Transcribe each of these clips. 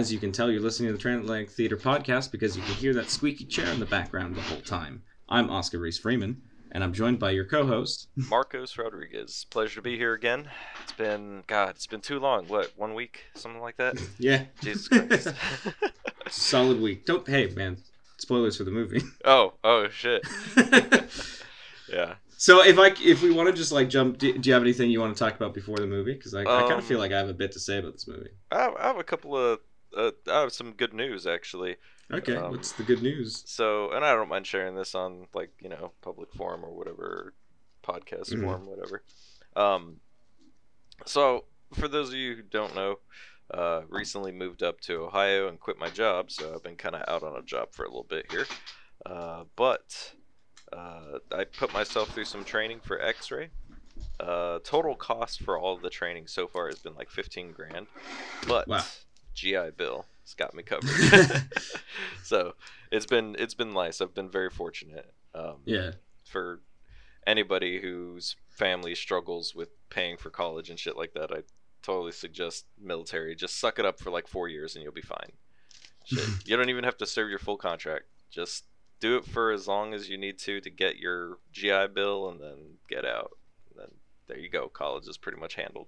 As you can tell, you're listening to the Transatlantic Theater podcast because you can hear that squeaky chair in the background the whole time. I'm Oscar Reese Freeman, and I'm joined by your co-host. Marcos Rodriguez. Pleasure to be here again. It's been God, it's been too long. What, one week? Something like that? Yeah. Jesus Christ. Solid week. Don't hey man. Spoilers for the movie. oh, oh shit. Yeah. so if I if we want to just like jump, do, do you have anything you want to talk about before the movie? Because I, I kind Um, of feel like I have a bit to say about this movie. I have, I have a couple of uh, I have some good news actually. Okay, um, what's the good news? So, and I don't mind sharing this on like, you know, public forum or whatever, podcast Mhm. forum, whatever. Um so for those of you who don't know, uh, recently moved up to Ohio and quit my job, so I've been kind of out on a job for a little bit here. Uh, but uh, I put myself through some training for X-ray. Uh, total cost for all the training so far has been like 15 grand, but Wow. GI Bill has got me covered. so it's been it's been nice. I've been very fortunate. Um, Yeah. for anybody whose family struggles with paying for college and shit like that, I totally suggest military. Just suck it up for like four years and you'll be fine. Shit. you don't even have to serve your full contract. Just do it for as long as you need to to get your GI Bill and then get out. And then there you go. College is pretty much handled.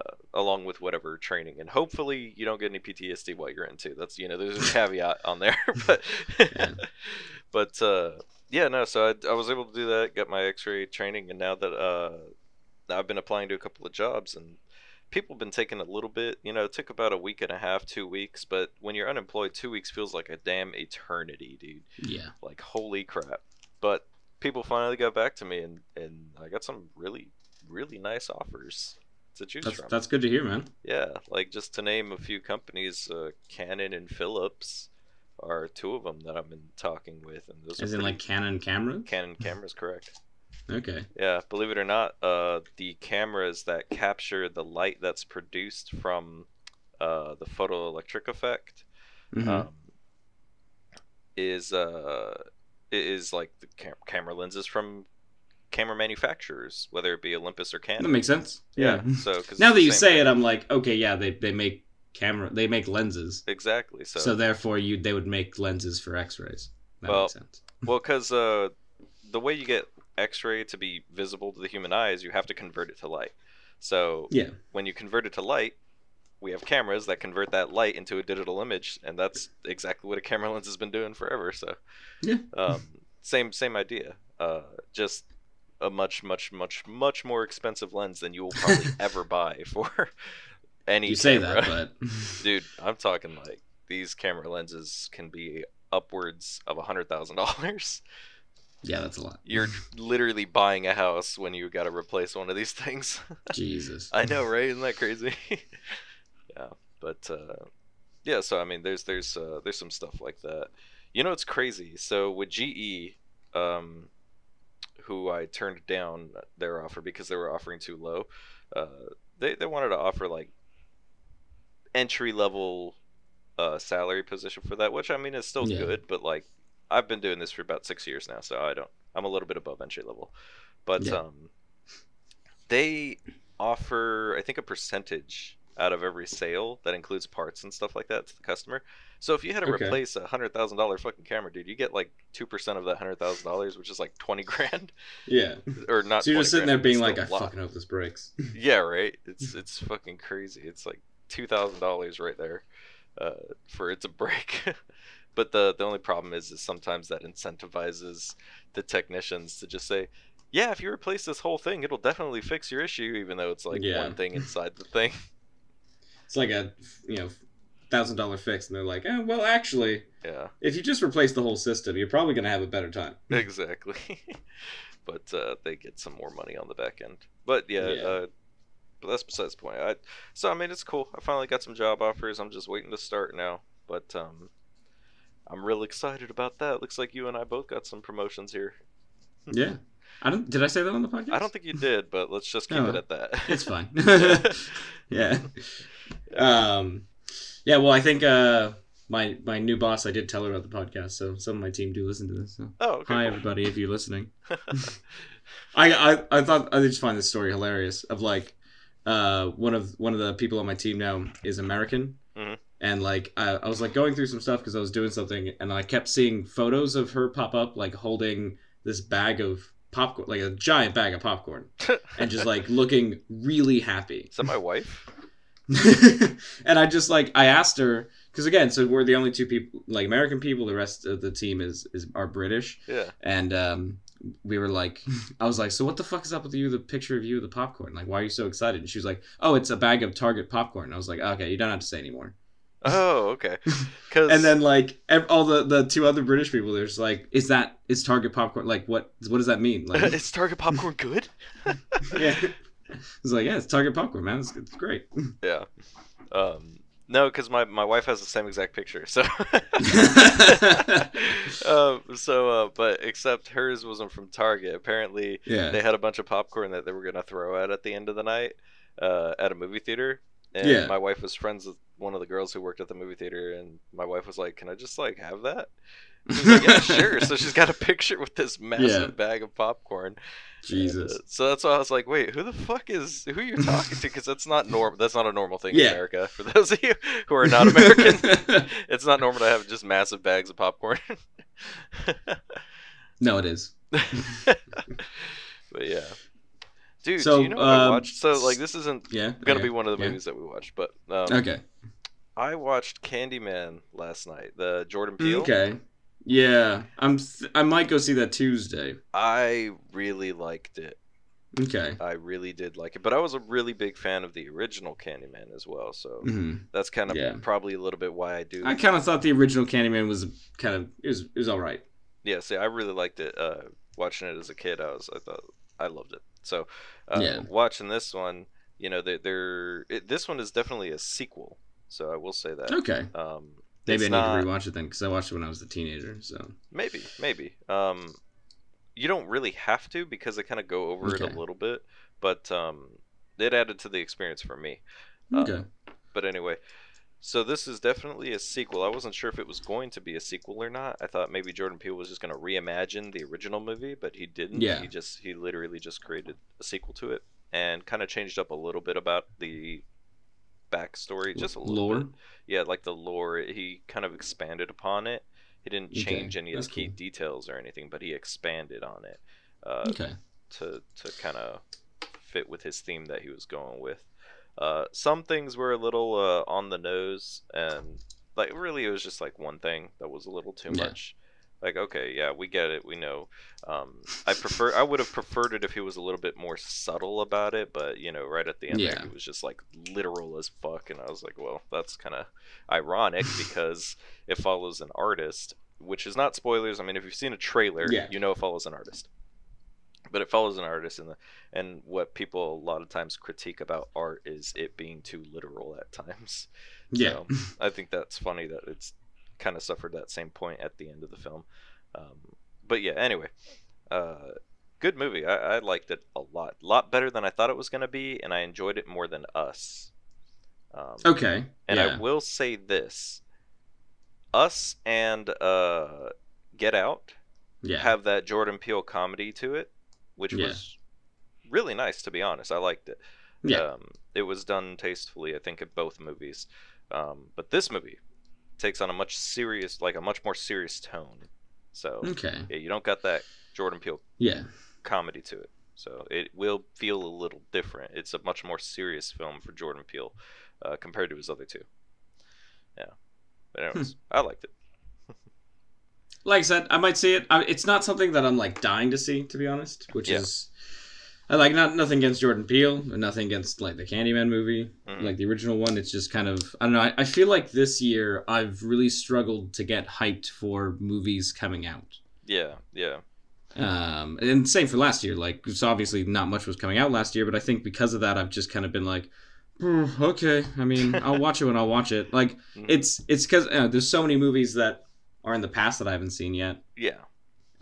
Uh, along with whatever training, and hopefully you don't get any PTSD while you're into. That's you know there's a caveat on there, but Yeah. but uh, yeah, no. So I, I was able to do that, got my X-ray training, and now that uh, I've been applying to a couple of jobs, and people have been taking a little bit. You know, it took about a week and a half, two weeks. But when you're unemployed, two weeks feels like a damn eternity, dude. Yeah. Like holy crap. But people finally got back to me, and and I got some really really nice offers to choose That's from. that's good to hear, man. Yeah, like just to name a few companies, uh, Canon and Philips are two of them that I've been talking with, and those As are in pretty- like Canon cameras. Canon cameras, correct? Okay. Yeah, believe it or not, uh, the cameras that capture the light that's produced from uh, the photoelectric effect Mhm. um, is uh, is like the cam- camera lenses from camera manufacturers, whether it be Olympus or Canon. that makes sense. Yeah. So 'cause now that you say thing. it, I'm like, okay, yeah, they, they make camera, they make lenses, exactly. So, so, therefore you they would make lenses for X-rays. That Well, makes sense. Well, because uh, the way you get X-ray to be visible to the human eye is you have to convert it to light. So Yeah. when you convert it to light, we have cameras that convert that light into a digital image, and that's exactly what a camera lens has been doing forever. So Yeah. um, same same idea. Uh, just a much much much much more expensive lens than you will probably ever buy for any. You say camera. that, but dude, I'm talking like these camera lenses can be upwards of a hundred thousand dollars. yeah, that's a lot. You're literally buying a house when you got to replace one of these things. Jesus. I know, right? Isn't that crazy? yeah, but uh, yeah. So I mean, there's there's uh, there's some stuff like that. You know, it's crazy. So with GE, um, who I turned down their offer because they were offering too low. Uh, they they wanted to offer like entry level uh, salary position for that, which I mean is still Yeah. good, but like I've been doing this for about six years now, so I don't. I'm a little bit above entry level, but Yeah. um, they offer I think a percentage out of every sale that includes parts and stuff like that to the customer. So if you had to Okay. replace a hundred thousand dollar fucking camera, dude, you get like two percent of that hundred thousand dollars, which is like twenty grand, Yeah. or not. So you're just 20 sitting there being like, I fucking hope this breaks. Yeah, right. It's it's fucking crazy. It's like two thousand dollars right there, uh, for it to break. but the the only problem is, is sometimes that incentivizes the technicians to just say, "Yeah, if you replace this whole thing, it'll definitely fix your issue," even though it's like Yeah. one thing inside the thing. It's like a you know thousand dollar fix, and they're like, eh, well, actually, Yeah, if you just replace the whole system, you're probably gonna have a better time. exactly. but uh, they get some more money on the back end. But yeah. Yeah. Uh, but that's besides the point. I, so I mean, it's cool. I finally got some job offers. I'm just waiting to start now. But um, I'm real excited about that. Looks like you and I both got some promotions here. Yeah. I don't. Did I say that on the podcast? I don't think you did, but let's just keep Oh, it at that. It's fine. yeah. Um. Yeah. Well, I think uh my my new boss. I did tell her about the podcast, so some of my team do listen to this. So. Oh, okay. Hi, cool. everybody, if you're listening. I, I I thought I just find this story hilarious. Of like, uh, one of one of the people on my team now is American, Mhm. and like I, I was like going through some stuff because I was doing something, and I kept seeing photos of her pop up, like holding this bag of popcorn, like a giant bag of popcorn, and just like looking really happy. Is that my wife? And I just like I asked her because again, so we're the only two people, like American people. The rest of the team is is are British, Yeah. and um, we were like, I was like, so what the fuck is up with you? The picture of you with the popcorn. Like, why are you so excited? And she was like, oh, it's a bag of Target popcorn. And I was like, okay, you don't have to say anymore. Oh, okay. Cause And then like all the the two other British people, they're just like, is that is Target popcorn? Like, what what does that mean? Like, is Target popcorn good? yeah. It's like, yeah, it's Target popcorn, man. It's, it's great. Yeah. Um, no, because my, my wife has the same exact picture. So, um, so, uh, but except hers wasn't from Target. Apparently, yeah. they had a bunch of popcorn that they were gonna throw out at the end of the night uh, at a movie theater. And Yeah. my wife was friends with one of the girls who worked at the movie theater, and my wife was like, "Can I just like have that?" Like, "Yeah, sure." So she's got a picture with this massive Yeah. bag of popcorn. Jesus. And, uh, so that's why I was like, wait, who the fuck is who you're you talking to? Because that's not normal. That's not a normal thing Yeah. in America. For those of you who are not American, it's not normal to have just massive bags of popcorn. no, it is. but yeah, dude, So, do you know what I um, watched? So like, this isn't Yeah. gonna okay. be one of the Yeah. movies that we watched, but um, Okay. I watched Candyman last night, the Jordan Peele. Okay. Yeah, I'm. I might go see that Tuesday. I really liked it. Okay. I really did like it, but I was a really big fan of the original Candyman as well. So hmm that's kind of Yeah. probably a little bit why I do. I kind of thought the original Candyman was kind of it was it was all right. yeah, see, I really liked it. Uh, watching it as a kid, I was I thought I loved it. So uh, Yeah. watching this one, you know, they, they're it, this one is definitely a sequel. So I will say that. Okay. Um, Maybe I need not- to rewatch it then because I watched it when I was a teenager. So Maybe, maybe. Um, you don't really have to because they kind of go over it a little bit, but um, it added to the experience for me. Uh, okay. But anyway, so this is definitely a sequel. I wasn't sure if it was going to be a sequel or not. I thought maybe Jordan Peele was just going to reimagine the original movie, but he didn't. Yeah. He just he literally just created a sequel to it and kind of changed up a little bit about the backstory, just a little Lore? bit. Yeah, like the lore. He kind of expanded upon it. He didn't Okay, change any of the key cool. details or anything, but he expanded on it. Uh, okay. to to kind of fit with his theme that he was going with. Uh, some things were a little uh, on the nose, and like really, it was just like one thing that was a little too Yeah. much. Like, okay, yeah, we get it, we know. Um, I prefer, I would have preferred it if he was a little bit more subtle about it, but you know, right at the end, Yeah. he was just like literal as fuck, and I was like, well, that's kind of ironic because it follows an artist, which is not spoilers. I mean, if you've seen a trailer, Yeah. you know it follows an artist but it follows an artist and the and what people a lot of times critique about art is it being too literal at times Yeah. So, i think that's funny that it's kind of suffered that same point at the end of the film um, but yeah anyway uh, good movie I, I liked it a lot a lot better than i thought it was going to be and i enjoyed it more than us um, Okay. and yeah. I will say this: Us and uh, Get Out yeah. have that Jordan Peele comedy to it, which Yeah. was really nice to be honest. I liked it. yeah. Um, it was done tastefully, I think, in both movies. Um, but this movie takes on a much serious, like a much more serious tone. So okay. yeah, you don't got that Jordan Peele Yeah. comedy to it. So it will feel a little different. It's a much more serious film for Jordan Peele uh, compared to his other two. Yeah. But anyways, I liked it. Like I said, I might see it. I, it's not something that I'm like dying to see, to be honest. Which Yeah. is, I like not nothing against Jordan Peele, nothing against like the Candyman movie, Mhm. like the original one. It's just kind of I don't know. I, I feel like this year I've really struggled to get hyped for movies coming out. Yeah, yeah. Um, and same for last year. Like, so obviously not much was coming out last year, but I think because of that, I've just kind of been like, "Hmm, okay. I mean, I'll watch it when I'll watch it. Like, Mhm. it's it's because uh, there's so many movies that are in the past that I haven't seen yet. Yeah.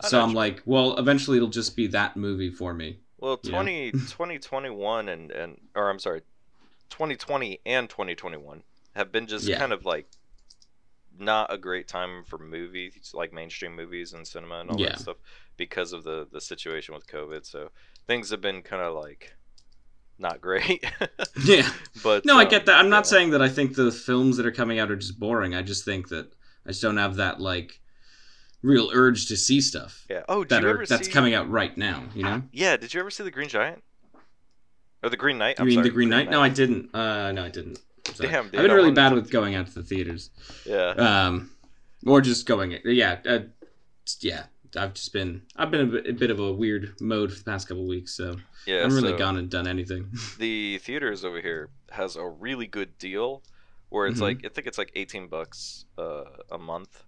I So I'm like, well, eventually it'll just be that movie for me. Well, you 20, 2021 and, and, or I'm sorry, 2020 and 2021 have been just Yeah. kind of like not a great time for movies, like mainstream movies and cinema and all Yeah. that stuff because of the, the situation with COVID. So things have been kind of like not great. Yeah. but No, I um, get that. I'm not yeah. saying that I think the films that are coming out are just boring. I just think that I just don't have that like real urge to see stuff Yeah. Oh, did that you are ever that's see... coming out right now. You know, Yeah. Did you ever see the Green Giant? Or the Green Knight? you I'm mean sorry, the Green Knight? No, I didn't. Uh, no, I didn't. Damn, dude, I've been really bad with going out to the theaters. Yeah. Um, or just going. Yeah, uh, yeah. I've just been. I've been a bit, of a weird mode for the past couple weeks, so Yeah. I haven't really gone and done anything. The theaters over here has a really good deal where it's Mhm. like I think it's like 18 bucks uh, a month,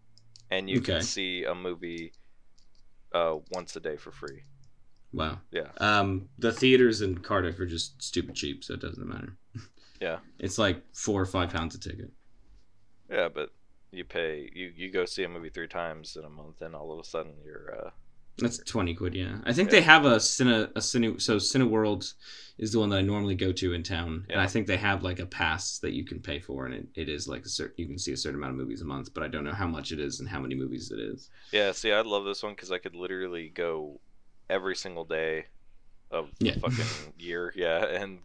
and you Okay. can see a movie uh, once a day for free. wow. Yeah. Um, the theaters in Cardiff are just stupid cheap, so it doesn't matter. Yeah. It's like four or five pounds a ticket. Yeah, but you pay you you go see a movie three times in a month, and all of a sudden you're uh, That's twenty quid. Yeah, I think Yeah. they have a cine a cine. So Cineworld is the one that I normally go to in town, and I think they have like a pass that you can pay for, and it, it is like a certain you can see a certain amount of movies a month, but I don't know how much it is and how many movies it is. yeah. See, I love this one because I could literally go every single day of Yeah. the fucking year. Yeah, and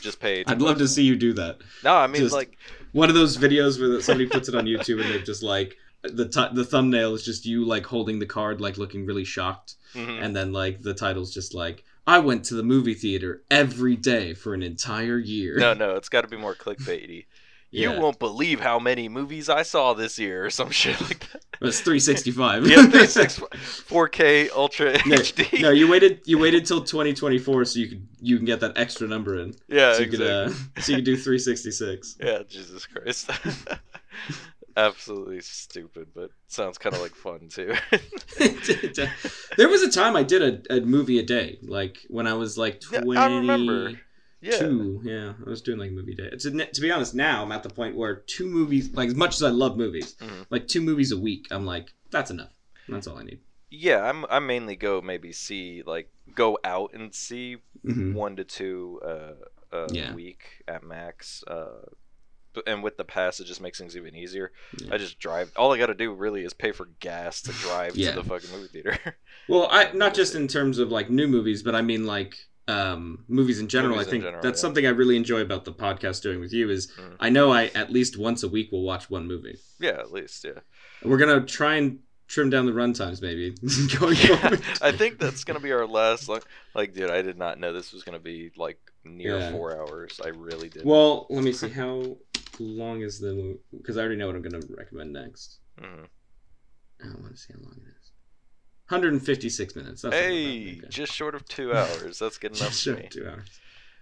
just pay. I'd love to see you do that. No, I mean just- like One of those videos where somebody puts it on YouTube and they're just like the t- the thumbnail is just you like holding the card, like looking really shocked, mhm. and then like the title's just like I went to the movie theater every day for an entire year. no, no, it's got to be more clickbaity. Yeah. You won't believe how many movies I saw this year, or some shit like that. It's 365. Yeah, 365, 4K Ultra no, HD. no, you waited. You waited till 2024 so you could you can get that extra number in. yeah, So you exactly. could uh, so you could do 366. Yeah, Jesus Christ. Absolutely stupid, but sounds kind of like fun too. there was a time I did a, a movie a day, like when I was like Yeah, I remember. yeah. Two, yeah, I was doing like a movie day. To, to be honest, now I'm at the point where two movies, like as much as I love movies, Mhm. like two movies a week, I'm like, that's enough. That's all I need. Yeah, I'm I mainly go maybe see like go out and see hmm one to two uh, a Yeah. week at max. Uh, and with the pass, it just makes things even easier. Yeah. I just drive. All I got to do really is pay for gas to drive Yeah. to the fucking movie theater. Well, I not just in terms of like new movies, but I mean like um, movies in general. Movies I think general, that's yeah. something I really enjoy about the podcast doing with you is Mm. I know I at least once a week will watch one movie. yeah, at least yeah. We're gonna try and trim down the run times maybe going Yeah, forward. I think that's gonna be our last. Like, like, dude, I did not know this was gonna be like near Yeah. four hours. I really did. Well, let me see how long is the because I already know what I'm gonna recommend next. Mhm. I want to see how long it is. 156 minutes. That's. Hey, Okay. just short of two hours. That's good enough Just short of two hours.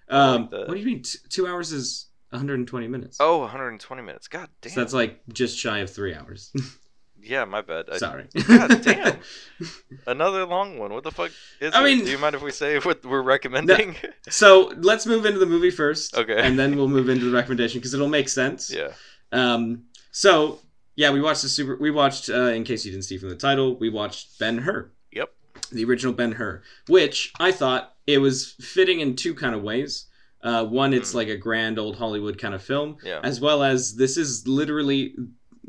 I like Um, what do you mean? T- two hours is 120 minutes. Oh, 120 minutes. God damn. so that's like just shy of three hours. yeah, my bad. I, Sorry. God damn. Another long one. What the fuck is I it? mean- Do you mind if we say what we're recommending? so let's move into the movie first. Okay. And then we'll move into the recommendation because it'll make sense. yeah. Um. So yeah, we watched the super. We watched. Uh, in case you didn't see from the title, we watched Ben Hur. Yep. the original Ben Hur, which I thought it was fitting in two kind of ways. Uh, one, it's Hmm. like a grand old Hollywood kind of film, Yeah. as well as this is literally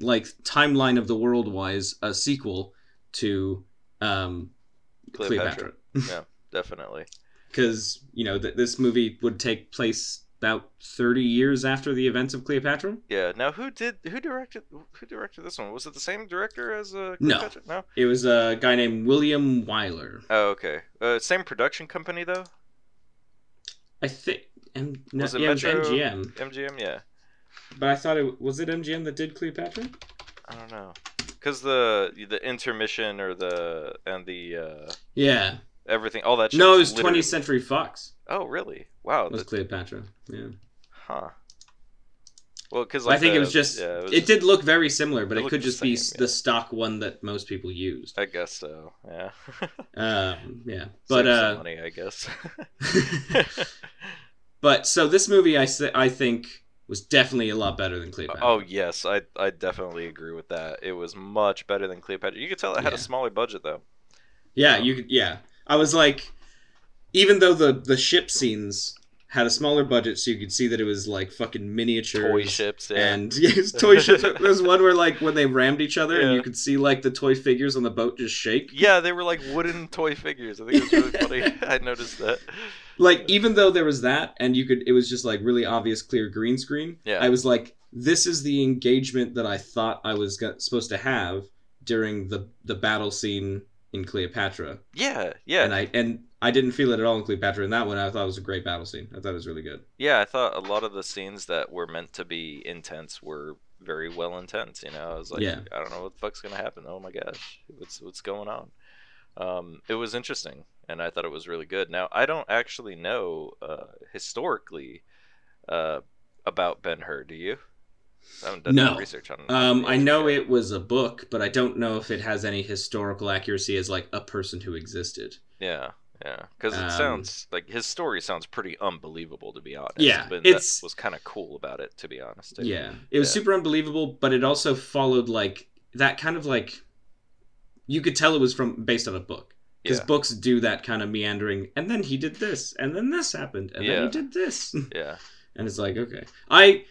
like timeline of the world wise a sequel to um, Cleopatra. Cleopatra, Definitely. because you know th- this movie would take place about thirty years after the events of Cleopatra. Yeah. Now, who did who directed who directed this one? Was it the same director as uh, No. Cleopatra? No. It was a guy named William Wyler. Oh, okay. Uh, same production company though. I think. M- no, Was it yeah, Metro? MGM, MGM. Yeah. But I thought it was it MGM that did Cleopatra. I don't know. Cause the the intermission or the and the uh, Yeah, everything all that. Shit no, it was was 20th Century Fox. Oh, really? Wow. was the- Cleopatra. Yeah, huh. Well, because I think it was just yeah, it, did look very similar, but it it, could the just be same, the stock one that most people used. I guess so. Yeah. Um, yeah, but Save some uh, money, I guess. but so this movie, I I think was definitely a lot better than Cleopatra. oh yes, I I definitely agree with that. It was much better than Cleopatra. You could tell it had Yeah. a smaller budget though. yeah, you could. Yeah, I was like, even though the the ship scenes had a smaller budget, so you could see that it was like fucking miniature Toy ships, yeah. And yes, toy ships. There's one where like when they rammed each other, and you could see like the toy figures on the boat just shake. yeah, they were like wooden toy figures. I think it was really funny. I noticed that. Like even though there was that and you could it was just like really obvious clear green screen Yeah. i was like this is the engagement that i thought i was go- supposed to have during the the battle scene in cleopatra Yeah, yeah, and i and i didn't feel it at all in cleopatra in that one i thought it was a great battle scene i thought it was really good yeah. I thought a lot of the scenes that were meant to be intense were very well intense. You know, I was like, Yeah. I don't know what the fuck's gonna happen. Oh my gosh, what's what's going on? Um, it was interesting, and I thought it was really good. Now, I don't actually know uh, historically uh, about Ben Hur. Do you? I haven't done No. any research on. It. Um i know it was a book but i don't know if it has any historical accuracy as like a person who existed Yeah, yeah, because it Um, sounds like his story sounds pretty unbelievable to be honest. Yeah, but it's- that was kind of cool about it to be honest. too. Yeah, it was Yeah. super unbelievable, but it also followed like that kind of like you could tell it was from based on a book because Yeah. books do that kind of meandering, and then he did this, and then this happened, and then he did this, yeah, and it's like okay, I,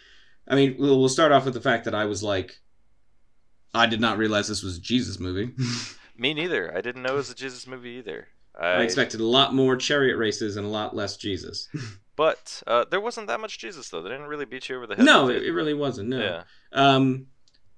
I mean, we'll, we'll start off with the fact that I was like, I did not realize this was a Jesus movie. me neither. I didn't know it was a Jesus movie either. I expected a lot more chariot races and a lot less Jesus. But uh, there wasn't that much Jesus though. They didn't really beat you over the head. no, it, it really wasn't. No. Yeah, Um,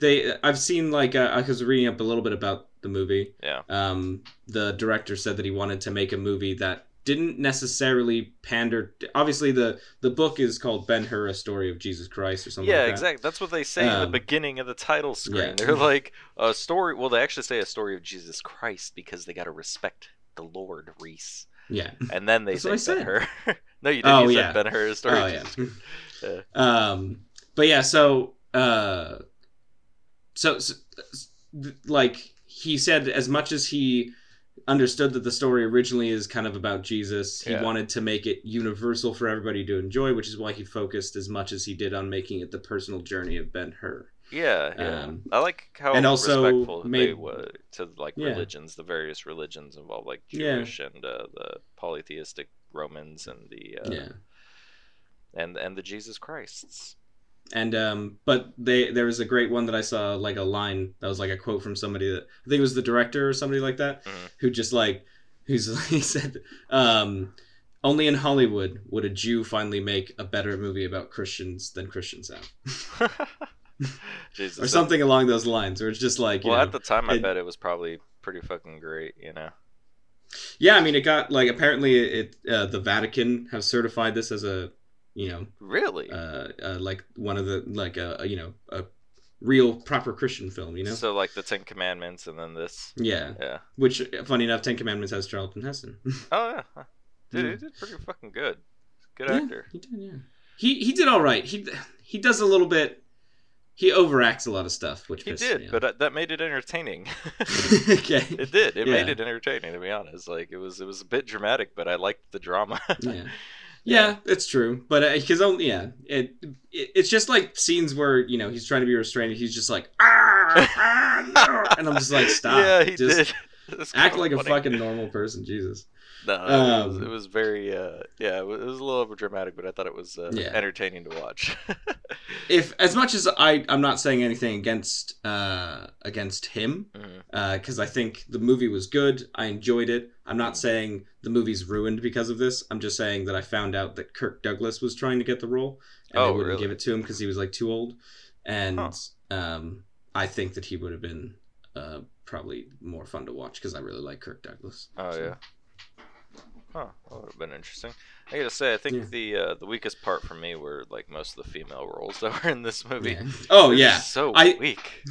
they I've seen like uh, I was reading up a little bit about the movie. yeah, Um, the director said that he wanted to make a movie that didn't necessarily pander. Obviously, the the book is called Ben Hur: A Story of Jesus Christ or something. yeah. like that. exactly. That's what they say in the Um, beginning of the title screen. yeah. They're like a story. Well, they actually say a story of Jesus Christ because they got to respect the Lord, Reese. Yeah. And then they That's say Ben said. Hur. no, you didn't. Oh, you yeah. Ben Hur: A story Oh of yeah. Jesus. Yeah. Um, but yeah, so uh, so, so like he said, as much as he understood that the story originally is kind of about Jesus, he Yeah. wanted to make it universal for everybody to enjoy, which is why he focused as much as he did on making it the personal journey of Ben Hur. Yeah, yeah. Um, I like how and also respectful they made- were to like Yeah. religions, the various religions involved, like. Jewish and uh, the polytheistic Romans and the uh, and and the Jesus Christs. And um, but they there was a great one that I saw like a line that was like a quote from somebody that I think it was the director or somebody like that Mhm. who just like who's he said um, only in Hollywood would a Jew finally make a better movie about Christians than Christians have Jesus. or something along those lines where it's just like you Well, know, at the time, I it- bet it was probably pretty fucking great. You know. yeah I mean it got like apparently it uh, the Vatican have certified this as a you know Really. uh, uh, like one of the like a, a you know a real proper Christian film you know So like the Ten Commandments and then this. yeah Yeah. Which, funny enough, Ten Commandments has Charlton Heston. Oh yeah. Dude, Yeah. he did pretty fucking good. Good Yeah, actor. he did, yeah. He he did all right. He he does a little bit. He overacts a lot of stuff, which He did, but uh, that made it entertaining. okay. It did. It made it entertaining, to be honest. Like it was, it was a bit dramatic, but I liked the drama. yeah. Yeah, it's true, but because only yeah, it, it it's just like scenes where you know he's trying to be restrained. He's just like ah, ah no, and I'm just like stop. Yeah, he just did. Act like a fucking normal person, Jesus. No, it, was, Um, it was very, uh, yeah, it was, it was a little bit dramatic, but I thought it was uh, Yeah. entertaining to watch. If as much as I I'm not saying anything against uh against him, because I think the movie was good. I enjoyed it. I'm not saying the movie's ruined because of this. I'm just saying that I found out that Kirk Douglas was trying to get the role, and Oh, they wouldn't really? give it to him because he was like too old. And Huh. um, I think that he would have been uh, probably more fun to watch because I really like Kirk Douglas. Oh So, yeah. Huh. That would have been interesting. I gotta say, I think Yeah. the uh, the weakest part for me were like most of the female roles that were in this movie. yeah. Oh yeah, so I- weak.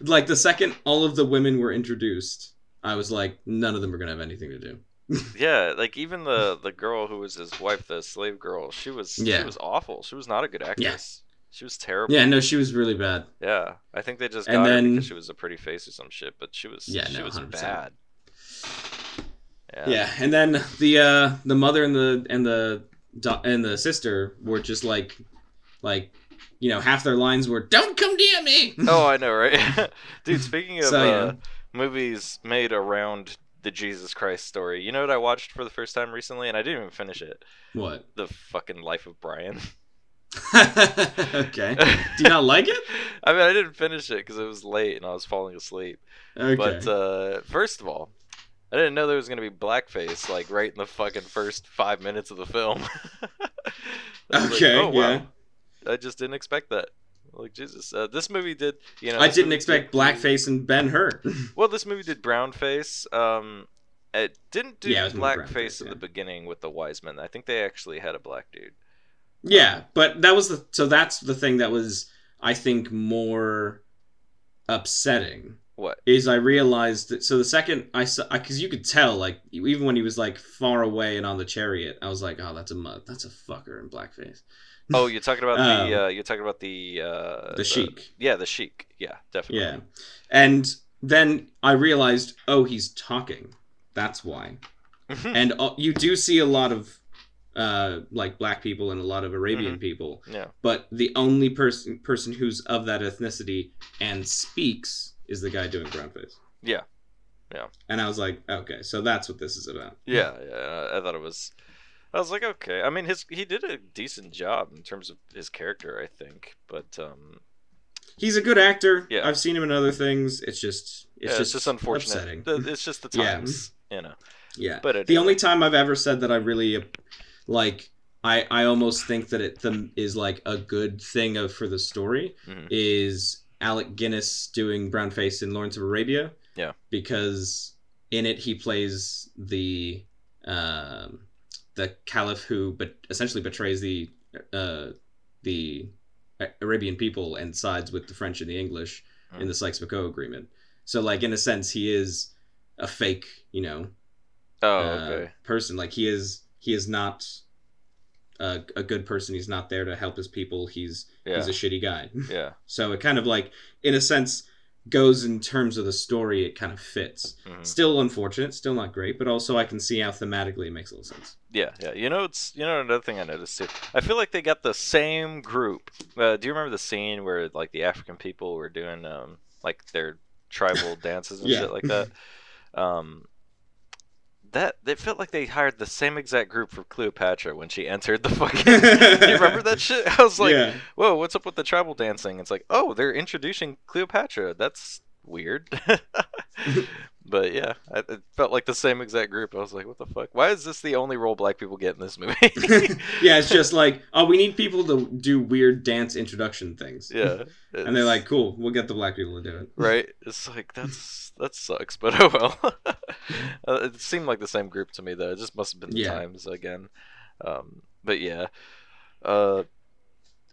like the second all of the women were introduced, I was like, none of them are gonna have anything to do. Yeah, like even the the girl who was his wife, the slave girl, she was she was awful. She was not a good actress. She was terrible. Yeah, no, she was really bad. Yeah, I think they just And got her then- because she was a pretty face or some shit, but she was Yeah, she no, was 100%. bad. Yeah. Yeah, and then the uh the mother and the and the and the sister were just like like you know half their lines were "Don't come near me." Oh, I know, right? Dude, speaking of So, yeah. uh, movies made around the Jesus Christ story, you know what I watched for the first time recently, and I didn't even finish it. what? The fucking Life of Brian. okay. Do you not like it? I mean, I didn't finish it because it was late and I was falling asleep. Okay. But uh, first of all, I didn't know there was gonna be blackface like right in the fucking first five minutes of the film. Was like, Okay, oh, wow. yeah. I just didn't expect that. Like Jesus, uh, this movie did. You know, I didn't expect did- blackface and Ben Hur. Well, this movie did brownface. Um, it didn't do Yeah, it blackface at yeah. the beginning with the wise men. I think they actually had a black dude. yeah, but that was the so that's the thing that was I think more upsetting What? is I realized that so the second I saw because you could tell like even when he was like far away and on the chariot I was like oh that's a mud that's a fucker in blackface Oh, you're talking about Um, the. Uh, you're talking about the. Uh, the sheik Yeah, the sheik. Yeah, definitely. yeah and then I realized oh he's talking that's why Mhm. and uh, you do see a lot of uh like black people and a lot of Arabian people yeah. but the only person person who's of that ethnicity and speaks is the guy doing brownface Yeah. Yeah. and I was like okay so that's what this is about Yeah, yeah. I thought it was. I was like, okay. I mean, his he did a decent job in terms of his character, I think. But um, He's a good actor. Yeah. I've seen him in other things. It's just it's yeah, just, it's just unfortunate. upsetting. The- it's just the Yeah. times, you know. yeah. But The only time I've ever said that I really like I I almost think that it the, is like a good thing of for the story Mhm. is Alec Guinness doing brownface in Lawrence of Arabia. Yeah. Because in it he plays the um the caliph who but essentially betrays the uh the Arabian people and sides with the French and the English in the Sykes-Picot agreement. So like in a sense he is a fake, you know, Oh, uh, okay. person. Like he is he is not a, a good person. He's not there to help his people. He's Yeah. he's a shitty guy. Yeah. so it kind of like in a sense goes in terms of the story. It kind of fits. mhm. Still unfortunate. Still not great. But also I can see how thematically it makes a little sense. Yeah, yeah. You know, it's you know another thing I noticed too. I feel like they got the same group. Uh, do you remember the scene where like the African people were doing um like their tribal dances and Yeah. shit like that? Um, that it felt like they hired the same exact group for Cleopatra when she entered the fucking. you remember that shit? I was like, yeah. whoa, what's up with the tribal dancing? It's like, oh, they're introducing Cleopatra. That's weird. but yeah, I- it felt like the same exact group. I was like, what the fuck? Why is this the only role black people get in this movie? yeah, it's just like, oh, we need people to do weird dance introduction things. yeah. And they're like, cool, we'll get the black people to do it. right? It's like that's that sucks, but oh well. Uh, it seemed like the same group to me though. It just must have been the Yeah. times again. Um, but yeah. Uh,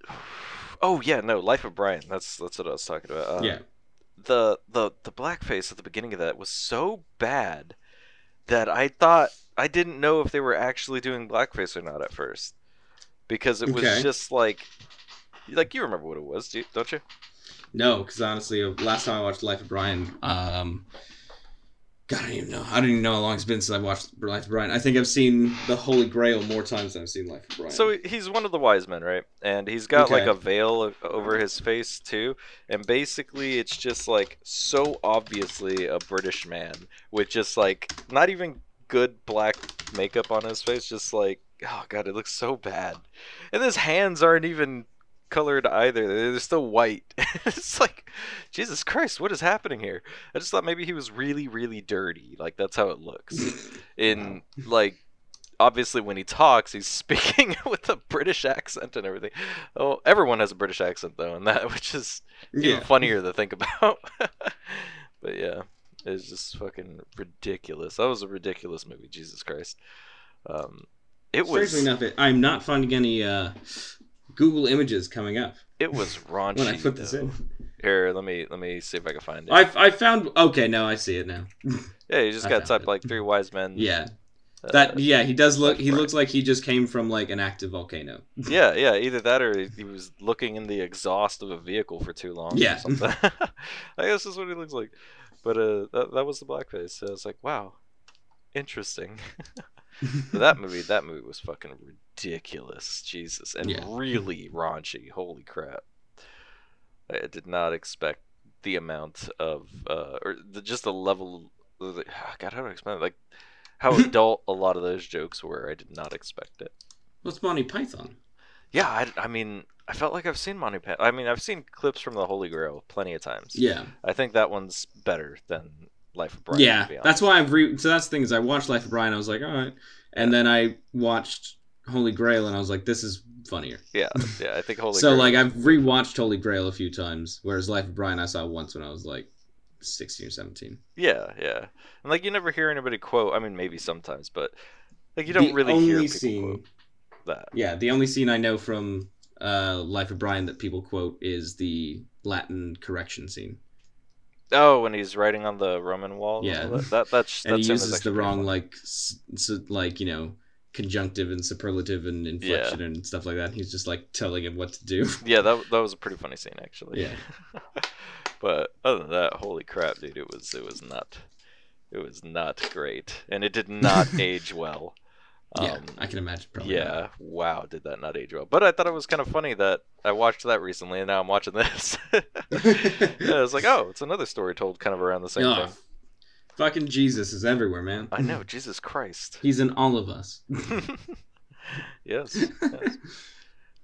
oh yeah, no, Life of Brian. That's that's what I was talking about. Uh, yeah. The the the blackface at the beginning of that was so bad that I thought I didn't know if they were actually doing blackface or not at first because it was Okay. just like like you remember what it was, don't you? No, because honestly, last time I watched Life of Brian, um, God, I don't even know. I don't even know how long it's been since I watched Life of Brian. I think I've seen The Holy Grail more times than I've seen Life of Brian. So he's one of the wise men, right? And he's got like a veil over his face too, and basically it's just like so obviously a British man with just like not even good black makeup on his face, just like oh god, it looks so bad. And his hands aren't even colored either; they're still white. it's like Jesus Christ, what is happening here? I just thought maybe he was really, really dirty. Like that's how it looks. In like obviously when he talks he's speaking with a british accent and everything. Oh everyone has a british accent though and that which is even funnier to think about. But yeah it's just fucking ridiculous. That was a ridiculous movie jesus christ. Um it was strangely enough, it, I'm not finding any uh, Google images coming up it was raunchy when I put this though. in. here let me let me see if i can find it I I found okay. No, I see it now. yeah you just got type it. like three wise men Yeah, uh, that yeah, he does look. He looks like he just came from like an active volcano. Yeah, yeah, either that or he- was looking in the exhaust of a vehicle for too long. Yeah. or something. I guess that's what he looks like. But uh, that that was the blackface. So I was like, wow, interesting. That movie, that movie was fucking ridiculous, Jesus, and Yeah. really raunchy. Holy crap! I did not expect the amount of, uh, or the, just the level. Of the, God, how do I explain it? Like how adult a lot of those jokes were. I did not expect it. What's Monty Python? Yeah, I, I mean, I felt like I've seen Monty Python. I mean, I've seen clips from the Holy Grail plenty of times. Yeah, I think that one's better than Life of Brian. yeah, that's why I've re. So that's the thing is I watched Life of Brian. I was like, all right, and then I watched Holy Grail, and I was like, this is funnier. Yeah, yeah. I think Holy. so Grail- like I've rewatched Holy Grail a few times, whereas Life of Brian I saw once when I was like sixteen or seventeen. Yeah, yeah. And like you never hear anybody quote. I mean, maybe sometimes, but like you don't the really only hear scene, quote that. yeah, the only scene I know from uh, Life of Brian that people quote is the Latin correction scene, Oh, when he's writing on the Roman wall. Yeah. all That, that that's and he uses the wrong like like you know conjunctive and superlative and inflection and stuff like that. He's just like telling him what to do. Yeah, that that was a pretty funny scene actually. Yeah. but other than that, holy crap, dude! It was it was not it was not great, and it did not age well. Yeah, Um, I can imagine. Probably not. yeah, wow, did that not age well? But I thought it was kind of funny that I watched that recently, and now I'm watching this. yeah, it's like, oh, it's another story told kind of around the same Oh, thing. fucking Jesus is everywhere, man. I know, Jesus Christ. He's in all of us. yes, yes.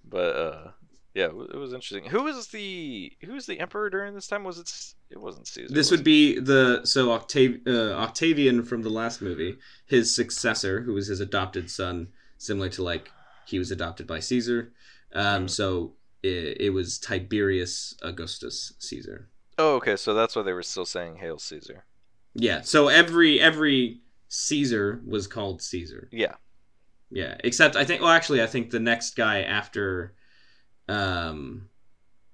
But uh, yeah, it was interesting. Who was the who was the emperor during this time? Was it? It wasn't Caesar. This was would be the so Octav- uh, Octavian from the last movie, his successor, who was his adopted son, similar to like he was adopted by Caesar. Um, Mhm. So it, it was Tiberius Augustus Caesar. Oh, okay. So that's why they were still saying "Hail Caesar." Yeah. So every every Caesar was called Caesar. Yeah. Yeah. Except I think. Well, actually, I think the next guy after, um,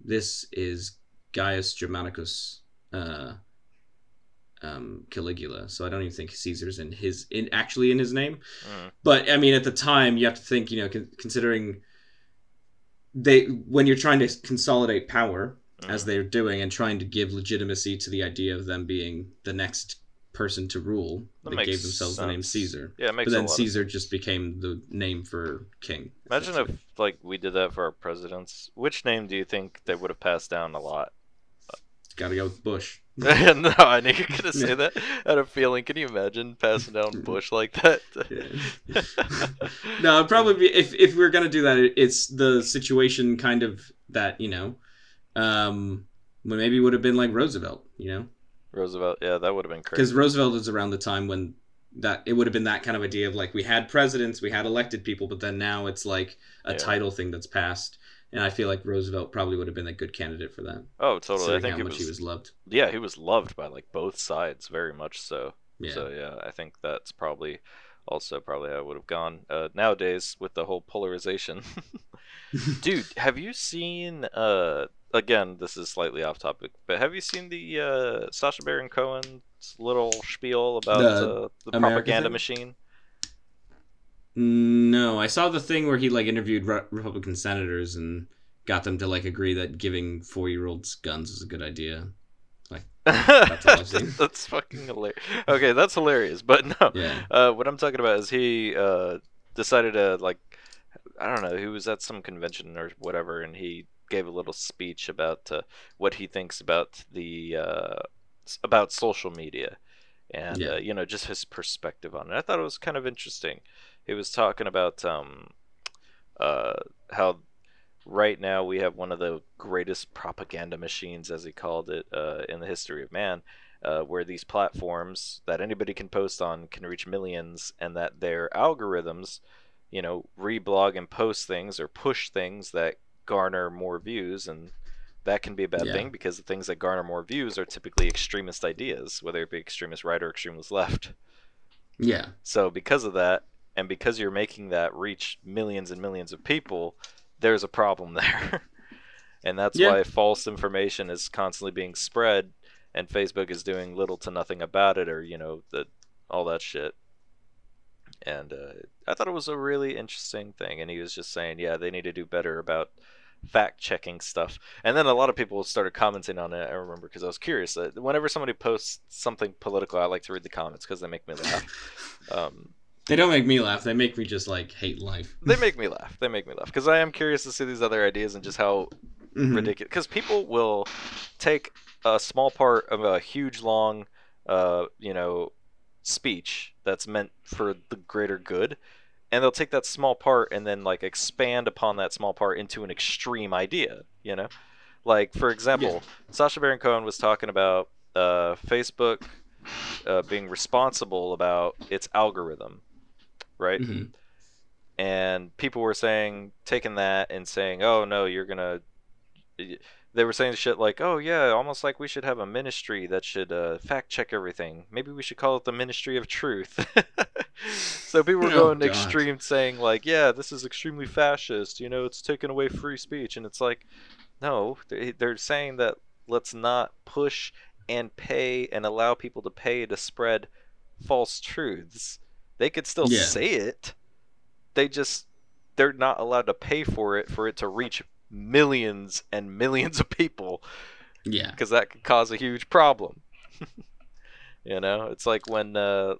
this is Gaius Germanicus, uh, um, Caligula. So I don't even think Caesar's in his in actually in his name. Mm. But I mean, at the time, you have to think. You know, con- considering they when you're trying to consolidate power as Mhm. they're doing and trying to give legitimacy to the idea of them being the next person to rule, That they gave themselves the name. Caesar. Yeah, it makes But then a lot of Caesar just became the name for king. Imagine if like we did that for our presidents. Which name do you think they would have passed down a lot? Gotta go with Bush. no, I knew you were gonna say that. I had a feeling. Can you imagine passing down Bush like that? No, probably be if if we are gonna do that, it's the situation kind of that you know, um, maybe would have been like Roosevelt, you know, Roosevelt. Yeah, that would have been crazy. because. Roosevelt is around the time when that it would have been that kind of idea of like we had presidents, we had elected people, but then now it's like a Yeah. title thing that's passed, and I feel like Roosevelt probably would have been a good candidate for that. oh, totally. I think how much was, he was loved. Yeah, he was loved by like both sides, very much so. Yeah. So yeah, I think that's probably also probably how I would have gone uh, nowadays with the whole polarization. Dude, have you seen? Uh, again, this is slightly off topic, but have you seen the uh, Sacha Baron Cohen's little spiel about The uh, the propaganda thing? machine? No, I saw the thing where he like interviewed re- Republican senators and got them to like agree that giving four year olds guns is a good idea. that's, I've seen. that's fucking hilarious. Okay, that's hilarious. But no, Yeah. uh, what I'm talking about is he uh, decided to like, I don't know, he was at some convention or whatever, and he gave a little speech about uh, what he thinks about the uh, about social media, and Yeah. uh, you know just his perspective on it. I thought it was kind of interesting. He was talking about um, uh, how right now we have one of the greatest propaganda machines, as he called it, uh, in the history of man, uh, where these platforms that anybody can post on can reach millions, and that their algorithms, you know, reblog and post things or push things that garner more views, and that can be a bad Yeah. thing because the things that garner more views are typically extremist ideas, whether it be extremist right or extremist left. Yeah. So because of that, and because you're making that reach millions and millions of people, there's a problem there. and that's Yeah. why false information is constantly being spread and Facebook is doing little to nothing about it or, you know, the all that shit. And uh, I thought it was a really interesting thing and he was just saying, yeah, they need to do better about fact checking stuff. And then a lot of people started commenting on it. I remember because I was curious. Uh, whenever somebody posts something political, I like to read the comments because they make me laugh. Um, They don't make me laugh. They make me just like hate life. they make me laugh. They make me laugh because I am curious to see these other ideas and just how Mhm. ridiculous. Because people will take a small part of a huge, long, uh, you know, speech that's meant for the greater good, and they'll take that small part and then like expand upon that small part into an extreme idea. You know, like for example, Sacha Baron Cohen was talking about uh, Facebook uh, being responsible about its algorithm, right? Mhm. and people were saying taking that and saying oh no you're gonna they were saying shit like oh yeah almost like we should have a ministry that should uh, fact check everything. Maybe we should call it the ministry of truth. So people were Oh, going God. extreme saying like yeah this is extremely fascist. You know it's taking away free speech. And it's like no they- they're saying that let's not push and pay and allow people to pay to spread false truths. They could still Yeah. say it. They just they're not allowed to pay for it for it to reach millions and millions of people Yeah. because that could cause a huge problem you know it's like when uh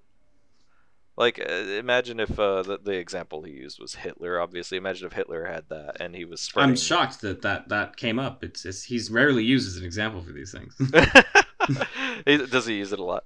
like uh, imagine if uh the, the example he used was hitler obviously imagine if hitler had that and he was spreading I'm shocked that that, that came up. It's, it's he's rarely used as an example for these things. Does he use it a lot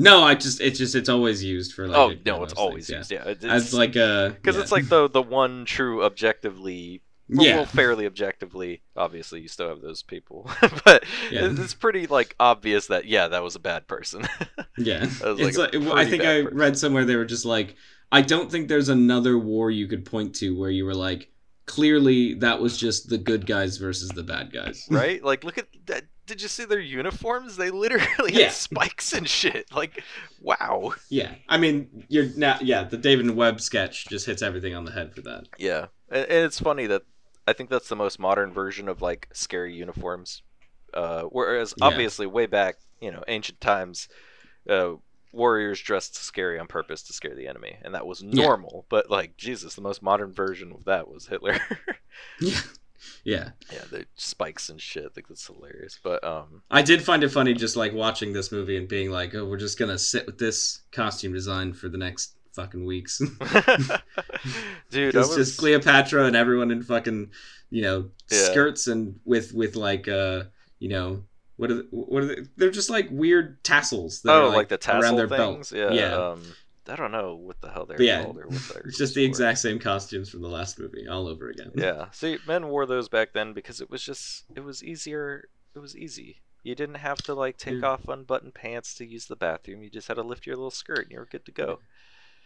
no, I just it's just it's always used for like oh no it's always things, used yeah it's, as like a because yeah. it's like the the one true objectively yeah well, fairly objectively. Obviously, you still have those people, but Yeah. it's, pretty like obvious that yeah, that was a bad person. Yeah, like, it's like, I think I person. read somewhere they were just like, I don't think there's another war you could point to where you were like, clearly that was just the good guys versus the bad guys. right? Like, look at that. Did you see their uniforms? They literally Yeah. had spikes and shit. Like, wow. Yeah, I mean, you're now. Yeah, the David and Webb sketch just hits everything on the head for that. Yeah, and it's funny that I think that's the most modern version of like scary uniforms. Uh, whereas Yeah. obviously, way back, you know, ancient times, uh, warriors dressed scary on purpose to scare the enemy, and that was Yeah. normal. But like Jesus, the most modern version of that was Hitler. Yeah, yeah. yeah, the spikes and shit. I think that's hilarious. But um, I did find it funny just like watching this movie and being like, oh, we're just gonna sit with this costume design for the next fucking weeks. dude, it's was just Cleopatra and everyone in fucking, you know, Yeah. skirts and with with like uh, you know, what are the, what are they? They're just like weird tassels. That oh, are, like, the tassel around their things. belt. Yeah. Yeah. Um, I don't know what the hell they're yeah, called or what they're It's just the for. exact same costumes from the last movie all over again. Yeah. See, men wore those back then because it was just it was easier. It was easy. You didn't have to like take Yeah. off unbuttoned pants to use the bathroom. You just had to lift your little skirt and you were good to go.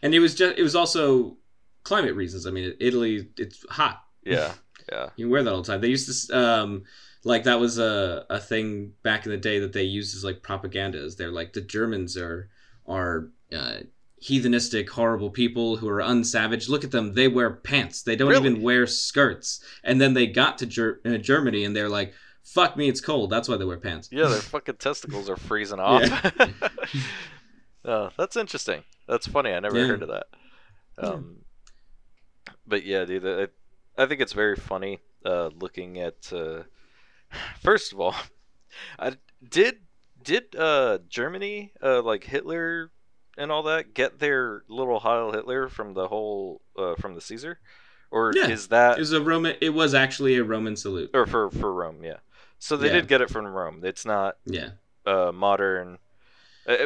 And it was just it was also climate reasons. I mean, Italy it's hot. Yeah. Yeah. You can wear that all the time. They used to um like that was a a thing back in the day that they used as like propaganda. Is they're like the Germans are are uh, heathenistic, horrible people who are unsavage. Look at them; they wear pants. They don't Really? even wear skirts. And then they got to Ger- uh, Germany and they're like, "Fuck me, it's cold." That's why they wear pants. Yeah, their fucking testicles are freezing off. oh, that's interesting. That's funny. I never Yeah. heard of that. Yeah. Um, but yeah, dude, I, I think it's very funny uh, looking at. Uh, first of all, I did did uh, Germany uh, like Hitler and all that get their little Heil Hitler from the whole uh, from the Caesar, or Yeah. is that It was a Roman. It was actually a Roman salute. or for for Rome? Yeah. So they Yeah. did get it from Rome. It's not Yeah, uh, modern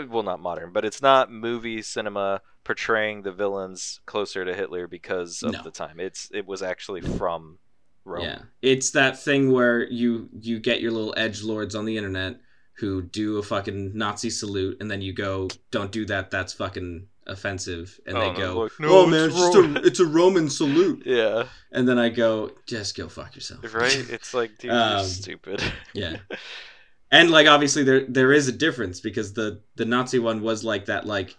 well not modern but it's not movie cinema portraying the villains closer to hitler because of No. the time it's it was actually from rome yeah. It's that thing where you you get your little edge lords on the internet who do a fucking Nazi salute, and then you go, "Don't do that. That's fucking offensive." And Oh, they go, like, "No, "Oh man, it's a, it's a Roman salute." yeah And then I go, "Just go fuck yourself." right it's like dude you're Um, stupid yeah. And like obviously there there is a difference because the the Nazi one was like that like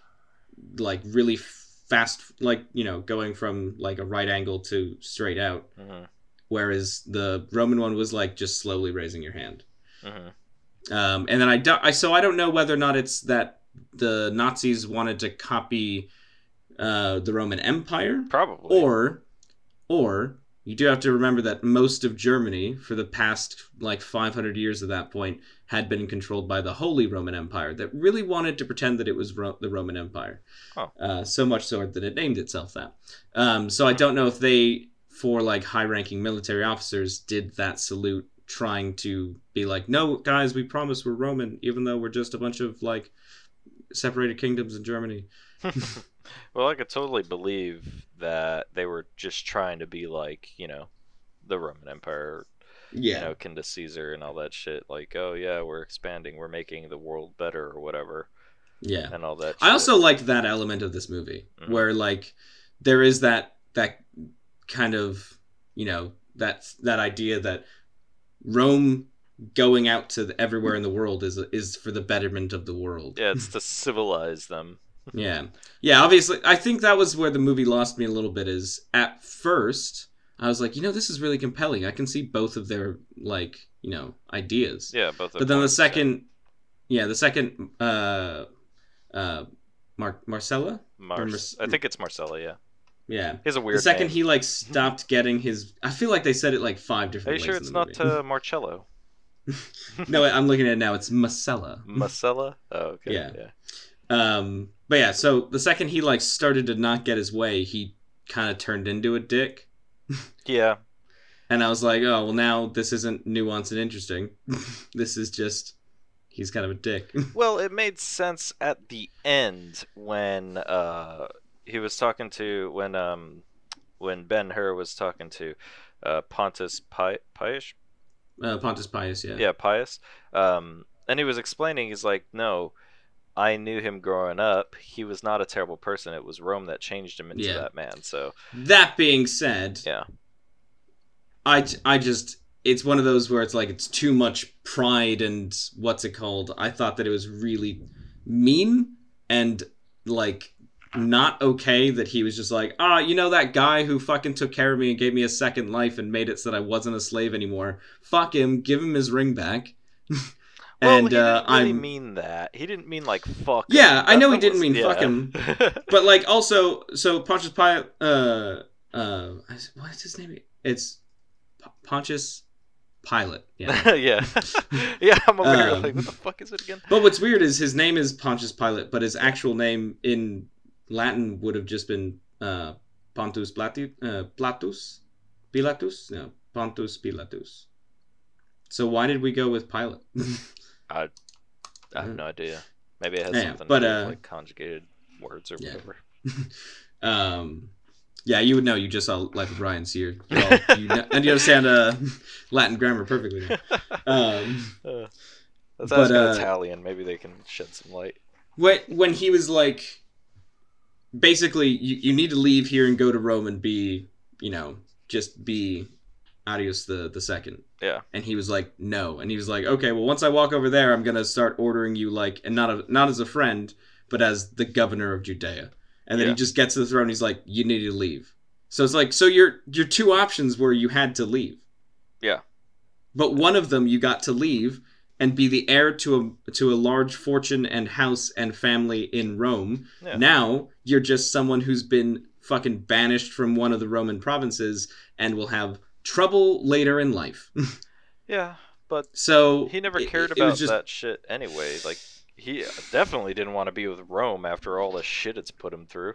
like really fast like you know going from like a right angle to straight out. Hmm whereas the Roman one was like just slowly raising your hand. hmm Um, and then I, do, I so I don't know whether or not it's that the Nazis wanted to copy uh, the Roman Empire. Probably. Or or you do have to remember that most of Germany for the past like 500 years at that point had been controlled by the Holy Roman Empire that really wanted to pretend that it was Ro- the Roman Empire. Huh. Uh, so much so that it named itself that. Um, so I don't know if they, for like high-ranking military officers, did that salute trying to be like, no, guys, we promise we're Roman, even though we're just a bunch of like separated kingdoms in Germany. well i could totally believe that they were just trying to be like you know the roman empire Yeah. you know, Kinda Caesar and all that shit. Like, oh yeah, we're expanding, we're making the world better or whatever, yeah. and all that. I also liked that element of this movie Mhm. where like there is that that kind of you know that that idea that Rome going out to the, everywhere in the world is is for the betterment of the world. yeah, it's to civilize them. Yeah. Yeah, obviously I think that was where the movie lost me a little bit is at first I was like, you know, this is really compelling. I can see both of their like, you know, ideas. Yeah, both. but then the second yeah, the second uh uh Mar- Marcella? Mars, Mar- I think it's Marcella. Yeah, Yeah. He's a weird. the second name. he like stopped getting his I feel like they said it like five different. Are you sure it's not uh, Marcello? no, I'm looking at it now. It's Marcella. Marcella? Oh, okay. Yeah. yeah. Um, but yeah, so the second he like started to not get his way, he kind of turned into a dick, Yeah. and I was like, oh well, now this isn't nuanced and interesting. this is just he's kind of a dick. Well, it made sense at the end when uh, he was talking to when um when Ben Hur was talking to uh, Pontus Pi- Pius. uh, Pontus Pius, yeah. Yeah, Pius. Um, and he was explaining. He's like, no. I knew him growing up. He was not a terrible person. It was Rome that changed him into Yeah. that man. So That being said, yeah, I I just it's one of those where it's like it's too much pride and what's it called? I thought that it was really mean and like not okay that he was just like, ah, you know that guy who fucking took care of me and gave me a second life and made it so that I wasn't a slave anymore. Fuck him, give him his ring back. well, and he uh, didn't really I'm mean that. He didn't mean like fuck. Yeah, him. I That- know he didn't was- mean fuck him. but like also so Pontius Pilate uh uh what's his name? It's Pontius Pilate. Yeah. yeah, yeah. I'm over here Um, like, what the fuck is it again? But what's weird is his name is Pontius Pilate, but his actual name in Latin would have just been uh, Pontus Plati- uh, Platus? Pilatus? No, Pontus Pilatus. So why did we go with Pilate? I I have no idea. Maybe it has Yeah, something but, to do with uh, like conjugated words or yeah. whatever. um, yeah, you would know. You just saw Life of Brian, so you're, you're all, you know, and you understand uh, Latin grammar perfectly. Um, Uh, let's But, uh, Italian. Maybe they can shed some light. when when he was like basically you, you need to leave here and go to rome and be you know just be Arrius the the second Yeah. and he was like no and he was like okay well once i walk over there i'm gonna start ordering you like and not a, not as a friend but as the governor of judea and then Yeah. he just gets to the throne he's like you need to leave so it's like so your your two options were you had to leave Yeah. but one of them you got to leave and be the heir to a to a large fortune and house and family in Rome. Yeah. Now you're just someone who's been fucking banished from one of the Roman provinces and will have trouble later in life. Yeah, but so he never cared it was about just- that shit anyway. Like he definitely didn't want to be with Rome after all the shit it's put him through.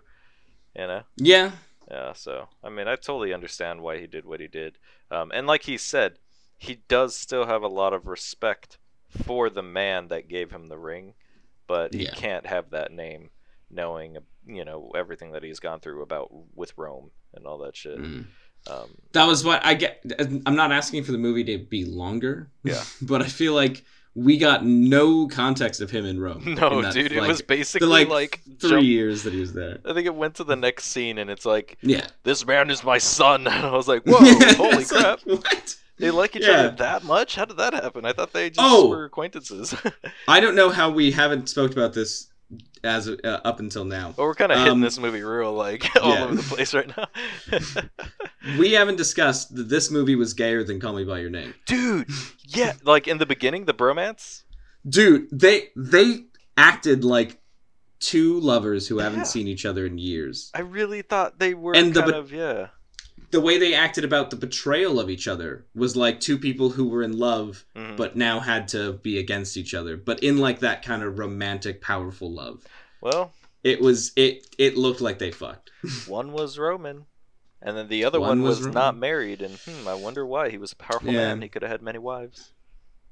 You know. Yeah, Yeah, so I mean, I totally understand why he did what he did, um, and like he said, he does still have a lot of respect for the man that gave him the ring, but he Yeah. can't have that name, knowing you know everything that he's gone through about with Rome and all that shit. Mm. Um, that was what I get. I'm not asking for the movie to be longer. Yeah. but I feel like we got no context of him in Rome. no, in that, dude, it was basically like, like, three jump- years that he was there. I think it went to the next scene, and it's like, Yeah. "This man is my son," and I was like, "Whoa, holy It's like, crap!" what? They like each Yeah. other that much? How did that happen? I thought they just Oh! were acquaintances. I don't know how we haven't spoke about this as uh, up until now. Well, we're kind of hitting Um, this movie real like all yeah. over the place right now. We haven't discussed that this movie was gayer than Call Me by Your Name. Dude, yeah, like in the beginning, the bromance. Dude, they they acted like two lovers who haven't seen each other in years. I really thought they were And the of yeah. The way they acted about the betrayal of each other was like two people who were in love Mhm. but now had to be against each other, but in like that kind of romantic, powerful love. Well, It was it it looked like they fucked. one was Roman, and then the other One one was was, not married. And hmm, I wonder why. He was a powerful Yeah. man. He could have had many wives.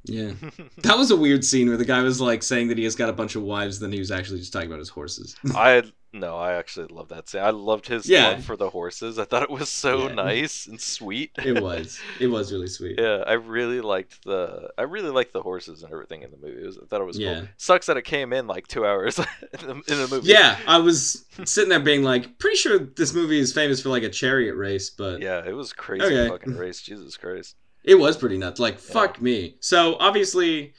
Yeah. That was a weird scene where the guy was like saying that he has got a bunch of wives, then he was actually just talking about his horses. I no, I actually love that scene. I loved his Yeah. love for the horses. I thought it was so Yeah. nice and sweet. it was. It was really sweet. Yeah, I really liked the I really liked the horses and everything in the movie. Was, I thought it was Yeah. cool. Sucks that it came in like two hours in the, in the movie. Yeah, I was sitting there being like, pretty sure this movie is famous for like a chariot race, but yeah, it was crazy Okay. fucking race. Jesus Christ. it was pretty nuts. Like, fuck me. So obviously,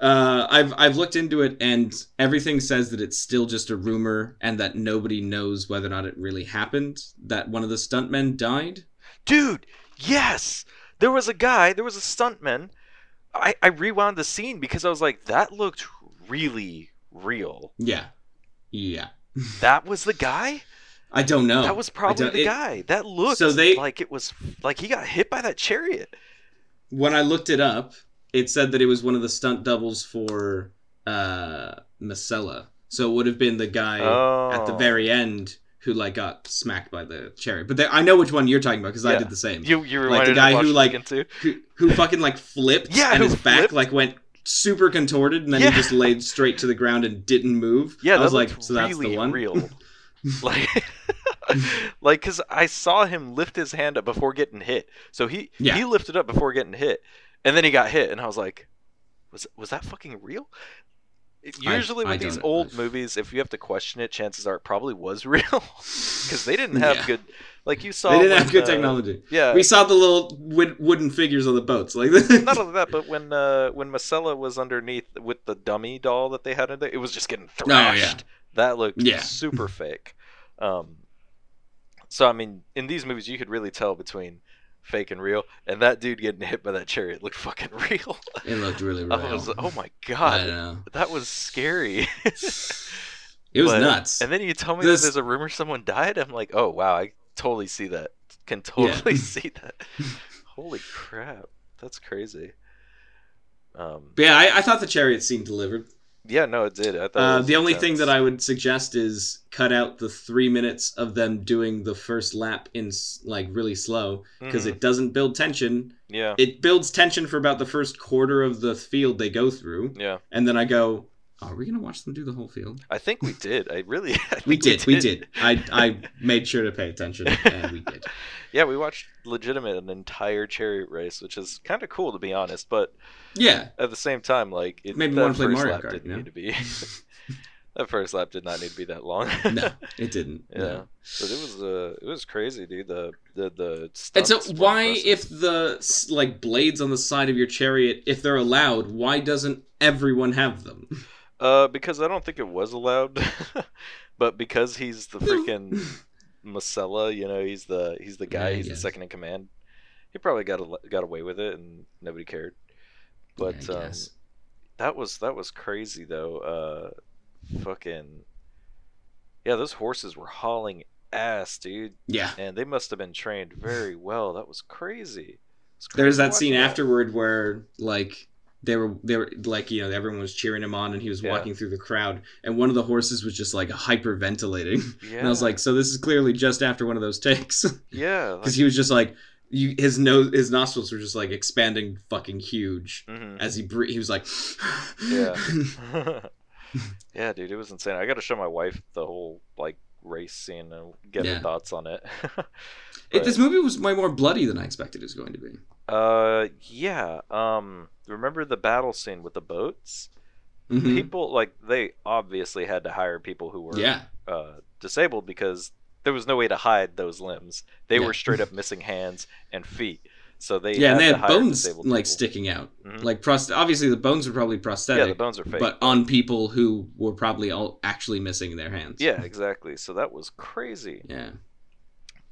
uh, I've I've looked into it, and everything says that it's still just a rumor, and that nobody knows whether or not it really happened. That one of the stuntmen died. Dude, yes. There was a guy, there was a stuntman. I, I rewound the scene because I was like, that looked really real. Yeah, yeah. That was the guy? I don't know. that was probably the it- guy. That looked So they- like it was like he got hit by that chariot. when I looked it up, it said that it was one of the stunt doubles for uh Messala. So it would have been the guy at the Oh. very end who like got smacked by the chariot. But there, I know which one you're talking about because I did the same. You you Like the guy who, like- Who, who fucking like flipped Yeah, and his back like went super contorted and then Yeah. he just laid straight to the ground and didn't move. Yeah, I was like, so that's really the one. real. like, like, cause I saw him lift his hand up before getting hit. So he Yeah. he lifted up before getting hit, and then he got hit, and I was like, was was that fucking real? Usually I with these don't- old movies, if you have to question it, chances are it probably was real, because they didn't have Yeah. good. Like you saw, They didn't when, have good uh, technology. Yeah, we saw the little wood, wooden figures on the boats, like not only that, but when uh, when Marcella was underneath with the dummy doll that they had in there, it was just getting Oh, yeah. thrashed. That looked Yeah. super fake. Um, so I mean, in these movies, you could really tell between fake and real, and that dude getting hit by that chariot looked fucking real. it looked really real. I was, oh my god, that was scary. It was But- nuts. And then you tell me This- that there's a rumor someone died. I'm like, oh wow, I totally see that. Can totally see that. Holy crap, that's crazy. Um, But yeah, I, I thought the chariot scene delivered. Yeah, no, it did. I thought it Uh, was the only thing that I would suggest is cut out the three minutes of them doing the first lap in like really slow because Mhm. it doesn't build tension. yeah, It builds tension for about the first quarter of the field they go through, yeah. and then I go, "Are we gonna watch them do the whole field?" I think we did. I really. I We think did, we did. I I made sure to pay attention, and we did. Yeah, we watched legitimate an entire chariot race, which is kind of cool to be honest. But Yeah, at the same time, like it, Made me that wanna play Mario Kart, didn't you know? need to be. that first lap did not need to be that long. no, it didn't. yeah, no. but it was uh, it was crazy, dude. The the the. And so, why, impressive. if the like blades on the side of your chariot, if they're allowed, why doesn't everyone have them? Uh, because I don't think it was allowed, but because he's the freaking Messala, you know, he's the he's the guy, Yeah, he's the second in command. He probably got a, got away with it, and nobody cared. But Yeah, um, that was that was crazy though. Uh, fucking yeah, those horses were hauling ass, dude, yeah, and they must have been trained very well. That was crazy. It's there's that scene watching afterward where like they were they were like you know everyone was cheering him on and he was Yeah. walking through the crowd and one of the horses was just like hyperventilating Yeah, and I was like so this is clearly just after one of those takes yeah, because he was just like you, his nose his nostrils were just like expanding fucking huge mhm. as he he was like Yeah. yeah, dude, it was insane. I got to show my wife the whole like race scene and get Yeah. her thoughts on it. It, this movie was way more bloody than I expected it was going to be. Uh, yeah. Um, remember the battle scene with the boats? Mhm. People like they obviously had to hire people who were Yeah, uh, disabled because there was no way to hide those limbs. They Yeah. were straight up missing hands and feet. So they yeah, and they had bones like people. sticking out, Mhm. like prost- Obviously, the bones were probably prosthetic. Yeah, the bones are fake. but on people who were probably all actually missing their hands. yeah, exactly. So that was crazy. yeah.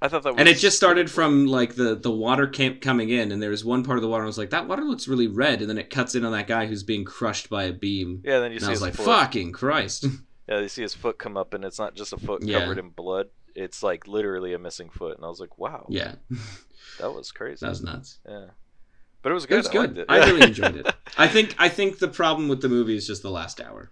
I thought that was And it just started from like the the water camp coming in, and there was one part of the water I was like, that water looks really red, and then it cuts in on that guy who's being crushed by a beam. Yeah, then you and see I was like, foot. fucking Christ. Yeah, you see his foot come up, and it's not just a foot Yeah. covered in blood. It's like literally a missing foot, and I was like, "Wow, yeah, that was crazy." that was nuts. Yeah, but it was good. It was I good. it. I really enjoyed it. I think I think the problem with the movie is just the last hour.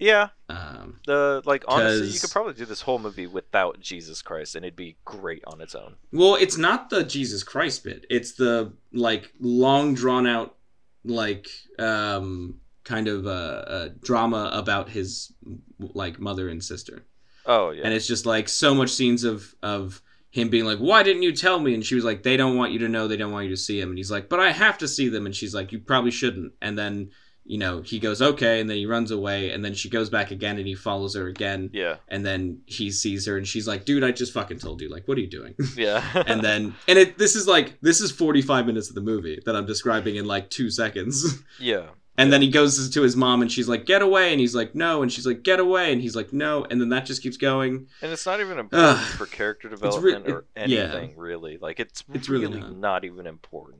Yeah, Um, the like honestly, you could probably do this whole movie without Jesus Christ, and it'd be great on its own. well, it's not the Jesus Christ bit. It's the like long drawn out like um kind of a, a drama about his like mother and sister. Oh yeah. and it's just like so much scenes of of him being like why didn't you tell me? And she was like they don't want you to know. They don't want you to see him. And he's like but i have to see them. And she's like you probably shouldn't. And then you know he goes okay and then he runs away and then she goes back again and he follows her again yeah. and then he sees her and she's like dude i just fucking told you like what are you doing Yeah. and then and it this is like this is 45 minutes of the movie that i'm describing in like two seconds yeah. and then he goes to his mom and she's like get away and he's like no and she's like get away and he's like no and then that just keeps going And it's not even important for character re- development or it- yeah. anything really. Like it's, It's really, really not. not. even important.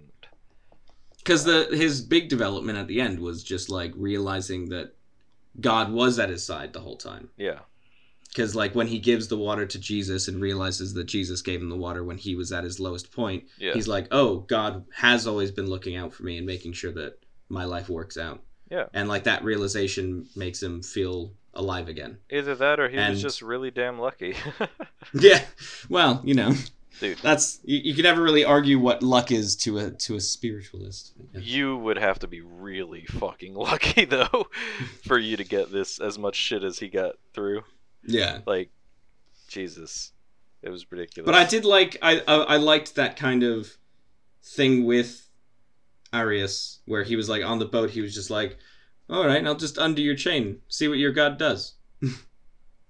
Because the his big development at the end was just like realizing that god was at his side the whole time Yeah. because like when he gives the water to jesus and realizes that jesus gave him the water when he was at his lowest point Yeah. he's like oh god has always been looking out for me and making sure that my life works out Yeah. and like that realization makes him feel alive again Either that or he And- was just really damn lucky. yeah well you know Dude. that's you, you can never really argue what luck is to a to a spiritualist. You would have to be really fucking lucky though for you to get this as much shit as he got through. yeah Like Jesus. It was ridiculous. But I did like I, I I liked that kind of thing with Arrius where he was like on the boat he was just like all right I'll just undo your chain see what your god does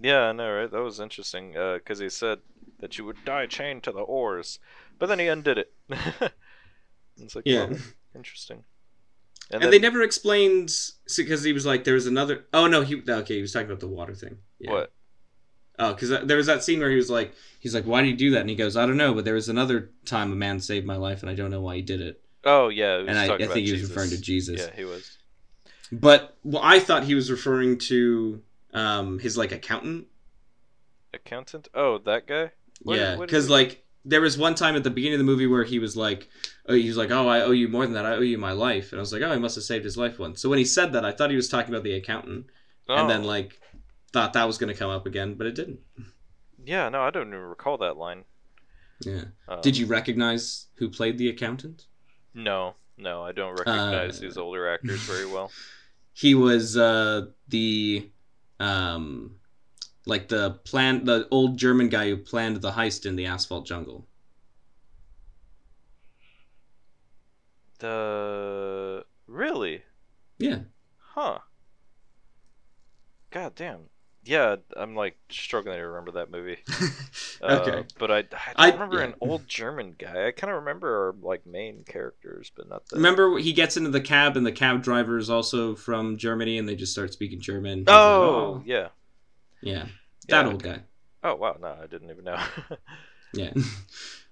Yeah, I know, right? That was interesting uh, because he said that you would die chained to the oars, but then he undid it. it's like, yeah well, interesting. and, then, they never explained because he was like there was another oh no he okay he was talking about the water thing yeah. what? oh because there was that scene where he was like he's like why did you do that and he goes I don't know but there was another time a man saved my life and I don't know why he did it Oh yeah, he was and I, I think about he was referring to Jesus Yeah, he was. but well, I thought he was referring to um his like accountant Accountant? Oh, that guy? What- yeah, because like there was one time at the beginning of the movie where he was like, oh, he was like, oh, I owe you more than that. I owe you my life, and I was like, oh, he must have saved his life once. So when he said that, I thought he was talking about the accountant, and then Oh, like thought that was going to come up again, but it didn't. yeah, no, I don't even recall that line. Yeah. Um, Did you recognize who played the accountant? No, no, I don't recognize Uh, these older actors very well. He was uh, the um, like the plan, the old German guy who planned the heist in the asphalt jungle. The really, Yeah. huh? God damn. Yeah, I'm like struggling to remember that movie. okay. Uh, but I, I don't I- remember yeah. an old German guy. I kind of remember our like main characters, but not the. Remember he gets into the cab and the cab driver is also from Germany and they just start speaking German. He's like, Oh, yeah. yeah, Yeah, that old guy. Oh wow, no, I didn't even know. Yeah,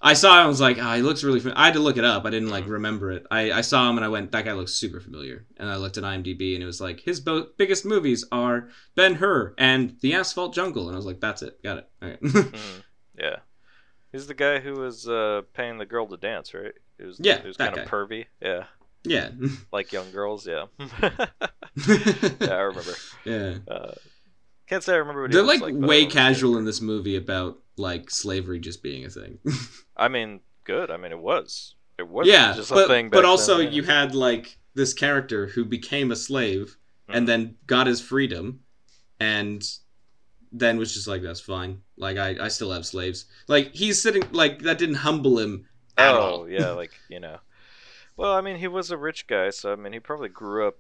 I saw. Him, I was like, oh, he looks really. Fam-. I had to look it up. I didn't like Mhm. remember it. I, I saw him and I went, that guy looks super familiar. And I looked at IMDb and it was like his bo- biggest movies are Ben Hur and The Asphalt Jungle. And I was like, that's it. Got it. All right. Mhm. Yeah, he's the guy who was uh, paying the girl to dance, right? It was Yeah, it was that kind of pervy. Yeah, yeah. like young girls. Yeah, yeah, I remember. yeah. Uh, can't say I remember what he They're like like. way casual in this movie about like slavery just being a thing. I mean, good. I mean, it was. It was yeah, just a but, thing. but also then, yeah. you had like this character who became a slave Mhm. and then got his freedom and then was just like that's fine like I, I still have slaves like he's sitting like that didn't humble him at oh all yeah, like you know. Well, I mean, he was a rich guy, so I mean, he probably grew up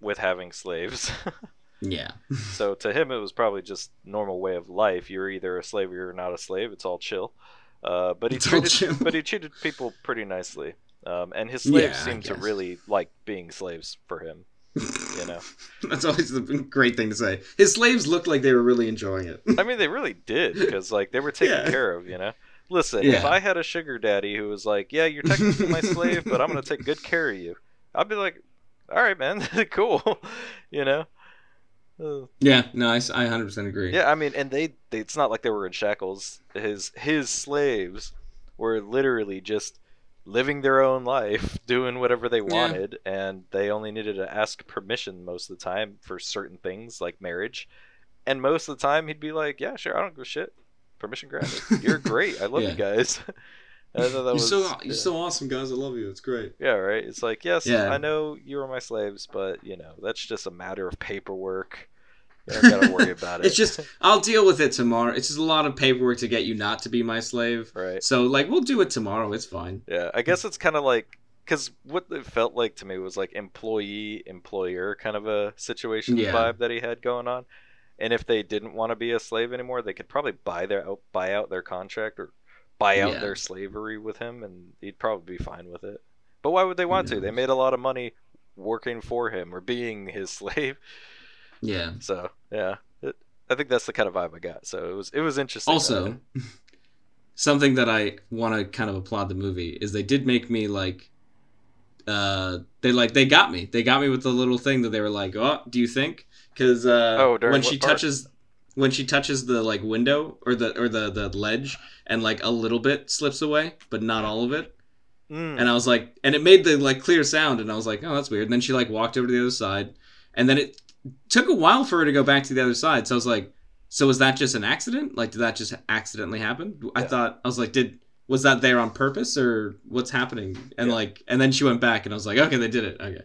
with having slaves. yeah so to him, it was probably just normal way of life. You're either a slave or you're not a slave. It's all chill. Uh, but he It's treated, but he treated people pretty nicely. Um, and his slaves Yeah, seemed to really like being slaves for him. You know, that's always the great thing to say his slaves looked like they were really enjoying it I mean, they really did because like they were taken Yeah. care of. You know, listen, if I had a sugar daddy who was like, "Yeah, you're technically my slave, but I'm gonna take good care of you," I'd be like, "All right, man, cool," you know. Uh, yeah no I, I 100% agree Yeah, I mean, and they, they it's not like they were in shackles. His his slaves were literally just living their own life, doing whatever they wanted, and they only needed to ask permission most of the time for certain things like marriage. And most of the time, he'd be like, "Yeah, sure, I don't give a shit. Permission granted. You're great. I love Yeah. you guys." I thought that You're was so yeah. you're so awesome, guys. I love you. It's great. Yeah, right. It's like, yes, Yeah. I know you are my slaves, but you know that's just a matter of paperwork. You don't gotta worry about it. It's just I'll deal with it tomorrow. It's just a lot of paperwork to get you not to be my slave. right. So like we'll do it tomorrow. It's fine. Yeah, I guess it's kind of like because what it felt like to me was like employee employer kind of a situation Yeah. vibe that he had going on. And if they didn't want to be a slave anymore, they could probably buy their out, buy out their contract or buy out Yeah. their slavery with him, and he'd probably be fine with it. But why would they want to? They made a lot of money working for him or being his slave. Yeah. So yeah, it, I think that's the kind of vibe I got. So it was it was interesting. Also, something that I want to kind of applaud the movie is they did make me like, uh, they like they got me. They got me with the little thing that they were like, "Oh, do you think?" Because uh, Oh, when she part? touches, when she touches the like window or the or the the ledge, and like a little bit slips away, but not all of it. Mm. And I was like, and it made the like clear sound, and I was like, oh, that's weird. And then she like walked over to the other side, and then it took a while for her to go back to the other side. So I was like, so was that just an accident? Like, did that just accidentally happen? I thought I was like, did was that there on purpose or what's happening? And Yeah. like, and then she went back, and I was like, okay, they did it. Okay,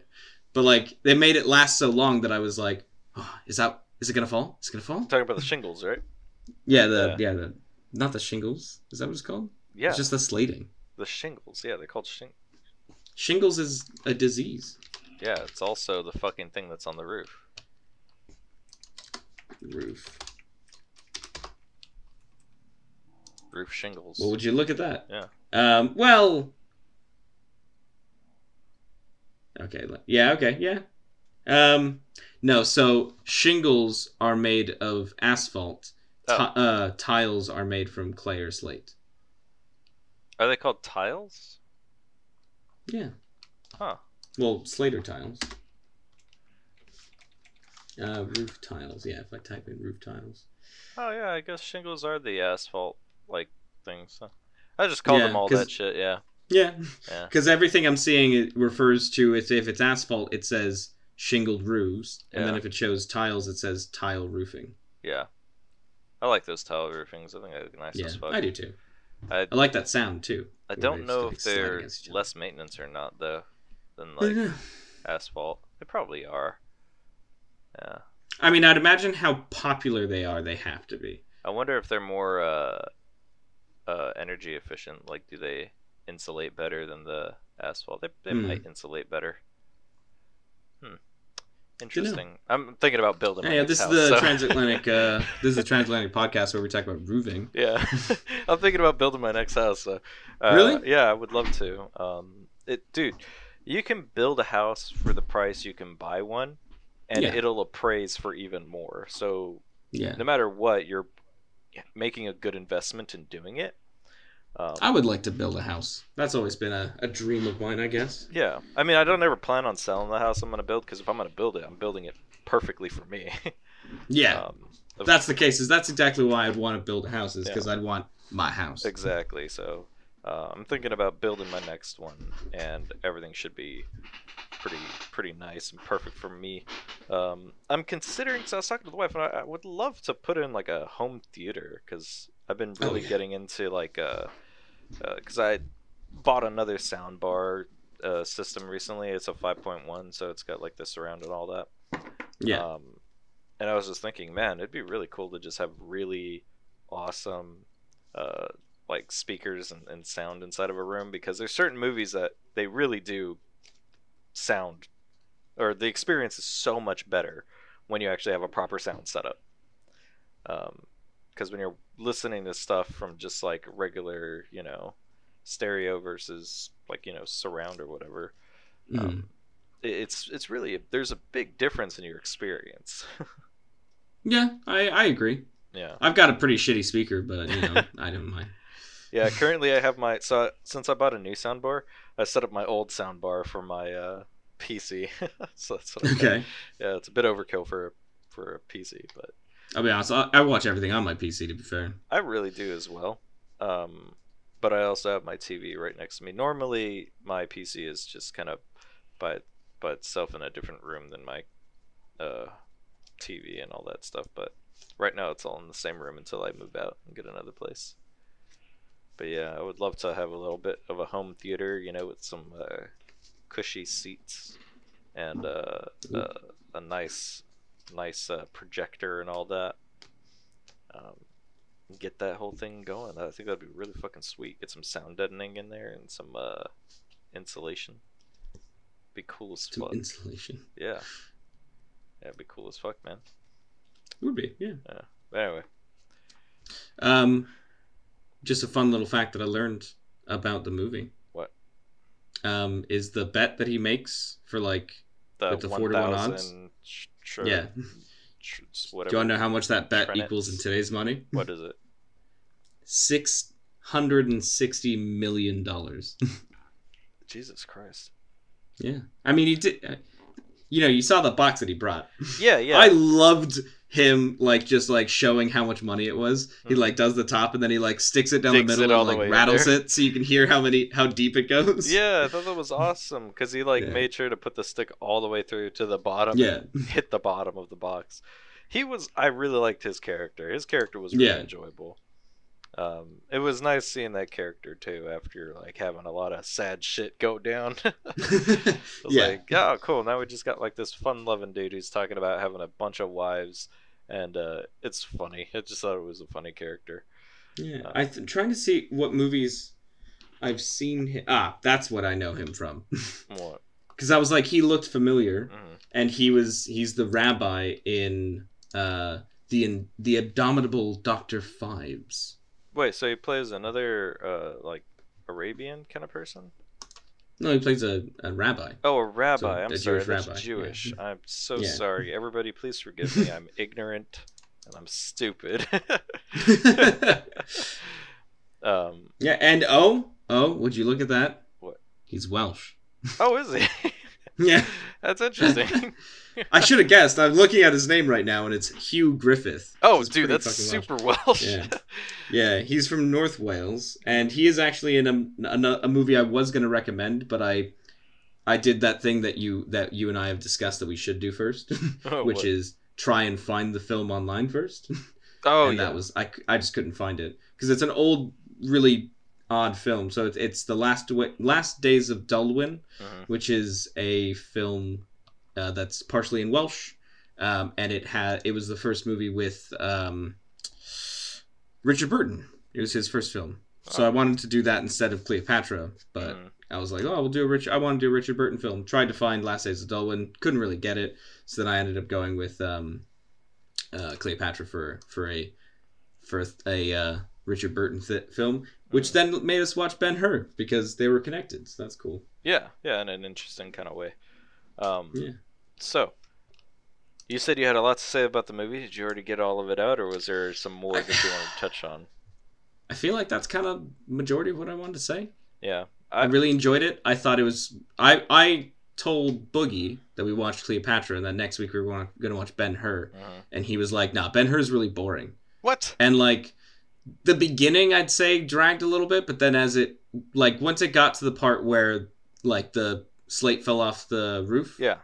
but like they made it last so long that I was like, oh, is that is it gonna fall? Is it gonna fall? talking about the shingles, right? Yeah, the yeah, the not the shingles. Is that what it's called? Yeah, It's just the slating. the shingles. Yeah, they're called shing. Shingles is a disease. Yeah, it's also the fucking thing that's on the roof. Roof. Roof shingles. Well, would you look at that? Yeah. Um. Well. Okay. Yeah. Okay. Yeah. Um. No. So shingles are made of asphalt. Oh. uh, tiles are made from clay or slate. Are they called tiles? Yeah. Huh. Well, Slater tiles. Uh, roof tiles. Yeah. If I type in roof tiles. Oh yeah, I guess shingles are the asphalt like things. Huh? I just called Yeah, them all that shit. Yeah. Yeah. Yeah. Because everything I'm seeing it refers to if if it's asphalt, it says shingled roofs, and then if it shows tiles, it says tile roofing. Yeah. I like those tile roofings. I think they look nice Yeah, as fuck. I do too. I, I like that sound too. I don't know if they're against each other. less maintenance or not though than like asphalt. They probably are. Yeah. I mean, I'd imagine how popular they are. They have to be. I wonder if they're more uh, uh, energy efficient. Like, do they insulate better than the asphalt? They, they Hmm. might insulate better. Hmm. Interesting. I'm thinking about building. my Hey, next this is the so- transatlantic. Uh, this is the transatlantic podcast where we talk about roofing. yeah, I'm thinking about building my next house. So, uh, Really? Yeah, I would love to. Um, it, dude, you can build a house for the price you can buy one, and Yeah. it'll appraise for even more. So Yeah, no matter what, you're making a good investment in doing it. Um, I would like to build a house. That's always been a, a dream of mine, I guess. yeah, I mean, I don't ever plan on selling the house I'm gonna build because if I'm gonna build it, I'm building it perfectly for me. Yeah, um, if that's the case. Is that's exactly why I'd want to build houses because I'd want my house. exactly. So uh, I'm thinking about building my next one, and everything should be pretty pretty nice and perfect for me. Um, I'm considering. So I was talking to the wife, and I, I would love to put in like a home theater because I've been Oh, really yeah. getting into like uh because I bought another soundbar uh, system recently. It's a 5.1, so it's got like the surround and all that. Yeah, Um, and I was just thinking, man, it'd be really cool to just have really awesome, uh, like speakers and, and sound inside of a room because there's certain movies that they really do sound, or the experience is so much better when you actually have a proper sound setup. Um, because when you're listening to stuff from just like regular, you know, stereo versus like you know surround or whatever, Mhm. um, it's it's really there's a big difference in your experience. yeah, I I agree. yeah, I've got a pretty shitty speaker, but you know, I don't mind. yeah. Currently, I have my so since I bought a new soundbar, I set up my old soundbar for my uh, PC. so that's got. Okay, Yeah, it's a bit overkill for for a PC, but I'll be honest. I, I watch everything on my PC. To be fair. I really do as well. Um, but I also have my TV right next to me. Normally, my PC is just kind of by by itself in a different room than my uh, TV and all that stuff. But right now, it's all in the same room until I move out and get another place. But yeah, I would love to have a little bit of a home theater, you know, with some uh, cushy seats and uh, uh, a nice, nice uh, projector and all that. Um, get that whole thing going. I think that'd be really fucking sweet. Get some sound deadening in there and some uh, insulation. Be cool as Some fuck. insulation. yeah. Yeah, it'd be cool as fuck, man. It would be, yeah. But anyway, Um, just a fun little fact that I learned about the movie. What? Um, is the bet that he makes for like the, With the 4 to 1 odds? 1000 tr- tr- yeah. Do you want to know how much that bet Trenets. equals in today's money? What is it? Six hundred and sixty million dollars. Jesus Christ. yeah, I mean he did. uh, You know, you saw the box that he brought. Yeah, yeah. I loved him like just like showing how much money it was. He Mhm. like does the top and then he like sticks it down the middle and like rattles there. it so you can hear how many how deep it goes. Yeah, I thought that was awesome because he like Yeah. made sure to put the stick all the way through to the bottom. Yeah. and hit the bottom of the box. He was. I really liked his character. His character was really Yeah. enjoyable. Um, it was nice seeing that character too after like having a lot of sad shit go down. Was Yeah. like, oh, cool. Now we just got like this fun-loving dude who's talking about having a bunch of wives, and uh, it's funny. I just thought it was a funny character. Yeah, Uh, I'm trying to see what movies I've seen. Him. Ah, that's what I know him from. What? Because I was like, he looked familiar, Mhm. and he was he's the rabbi in uh the the Abominable Doctor Phibes. Wait, so he plays another uh, like Arabian kind of person? No, he plays a, a rabbi. Oh, a rabbi. I'm a sorry, Jewish that's rabbi, yeah. I'm so Yeah. sorry. Everybody, please forgive me. I'm ignorant and I'm stupid. um, yeah, and oh oh, would you look at that? What? He's Welsh. oh, is he? Yeah, That's interesting. I should have guessed. I'm looking at his name right now, and it's Hugh Griffith. oh, dude, that's super Welsh. Yeah. Yeah, he's from North Wales, and he is actually in a, a, a movie I was going to recommend, but I I did that thing that you that you and I have discussed that we should do first, Oh, which what? is try and find the film online first. oh, and yeah. that was I, I just couldn't find it because it's an old, really odd film. So it's, it's the last last days of Dolwyn, Mhm. which is a film uh, that's partially in Welsh, um, and it had it was the first movie with um, Richard Burton. It was his first film, so. I wanted to do that instead of Cleopatra, but. Mhm. I was like, oh, we'll do a Rich. I want to do a Richard Burton film. Tried to find Last Days of Dolwyn, couldn't really get it, so then I ended up going with um, uh, Cleopatra for for a for a uh, Richard Burton th- film, which then made us watch Ben Hur because they were connected. So that's cool. Yeah, yeah, in an interesting kind of way. Um, Yeah. So, you said you had a lot to say about the movie. Did you already get all of it out, or was there some more that you wanted to touch on? I feel like that's kind of majority of what I wanted to say. Yeah, I, I, really enjoyed it. I thought it was. I I told Boogie that we watched Cleopatra, and that next week we were going to watch Ben Hur, Mhm. and he was like, "Nah, Ben Hur's really boring." What? and like the beginning i'd say dragged a little bit but then as it like once it got to the part where like the slate fell off the roof Yeah,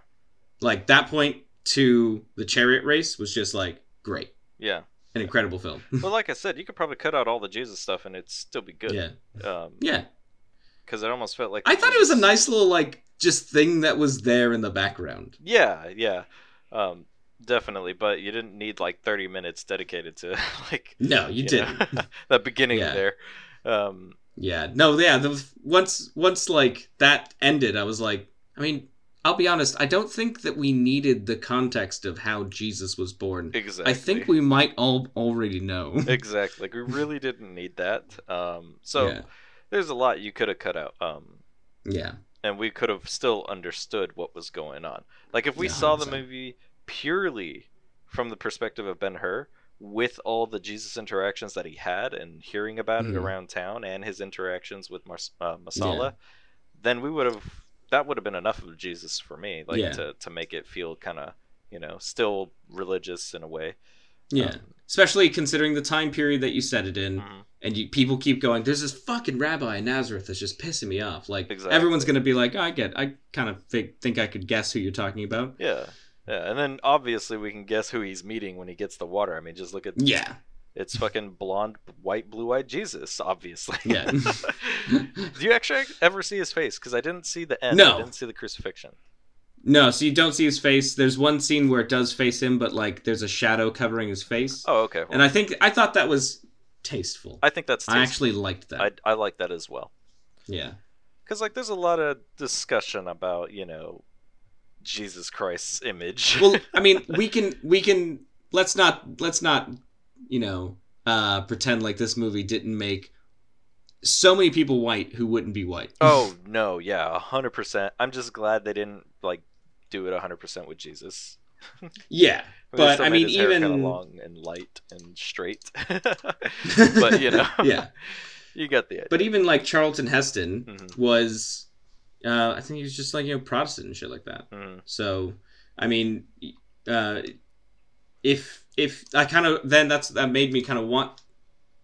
like that point to the chariot race was just like great yeah. an incredible film Well, like I said, you could probably cut out all the Jesus stuff and it'd still be good. yeah Um, yeah because it almost felt like i thought it was a nice little like just thing that was there in the background Yeah, yeah. Um, definitely, but you didn't need like 30 minutes dedicated to like no you, know, didn't that beginning Yeah. there. Um, yeah no yeah the, once once like that ended i was like i mean i'll be honest i don't think that we needed the context of how jesus was born exactly. I think we might all already know. exactly. Like we really didn't need that. Um, so yeah. there's a lot you could have cut out. Um, Yeah. and we could have still understood what was going on. Like if we Yeah, saw the movie purely from the perspective of Ben Hur, with all the Jesus interactions that he had and hearing about Mhm. it around town and his interactions with uh, Messala, then we would have that would have been enough of Jesus for me, like Yeah. to to make it feel kind of you know still religious in a way. Yeah. Um, Especially considering the time period that you set it in, mhm. and you, people keep going. There's this fucking rabbi in Nazareth that's just pissing me off. Like Exactly. everyone's gonna be like, I get. I kind of think, think I could guess who you're talking about. Yeah. Yeah, and then obviously we can guess who he's meeting when he gets the water. I mean, just look at Yeah. It's fucking blonde, white, blue-eyed Jesus, obviously. Yeah. Do you actually ever see his face? Because I didn't see the end. No. I didn't see the crucifixion. no, so you don't see his face. There's one scene where it does face him, but like there's a shadow covering his face. Oh, okay. Well, And I think I thought that was tasteful. I think that's. I actually liked that. I I like that as well. yeah. Because like, there's a lot of discussion about you know, Jesus Christ's image. Well, I mean, we can we can let's not let's not you know uh pretend like this movie didn't make so many people white who wouldn't be white. oh no, yeah, hundred percent. I'm just glad they didn't like do it hundred percent with Jesus. Yeah. But, I mean, his hair kinda even- long and light and straight. but you know, yeah. you got the idea. But even like Charlton Heston Mhm. was uh I think he was just like, you know, Protestant and shit like that. Mhm. So, I mean, uh, if if I kind of then that's that made me kind of want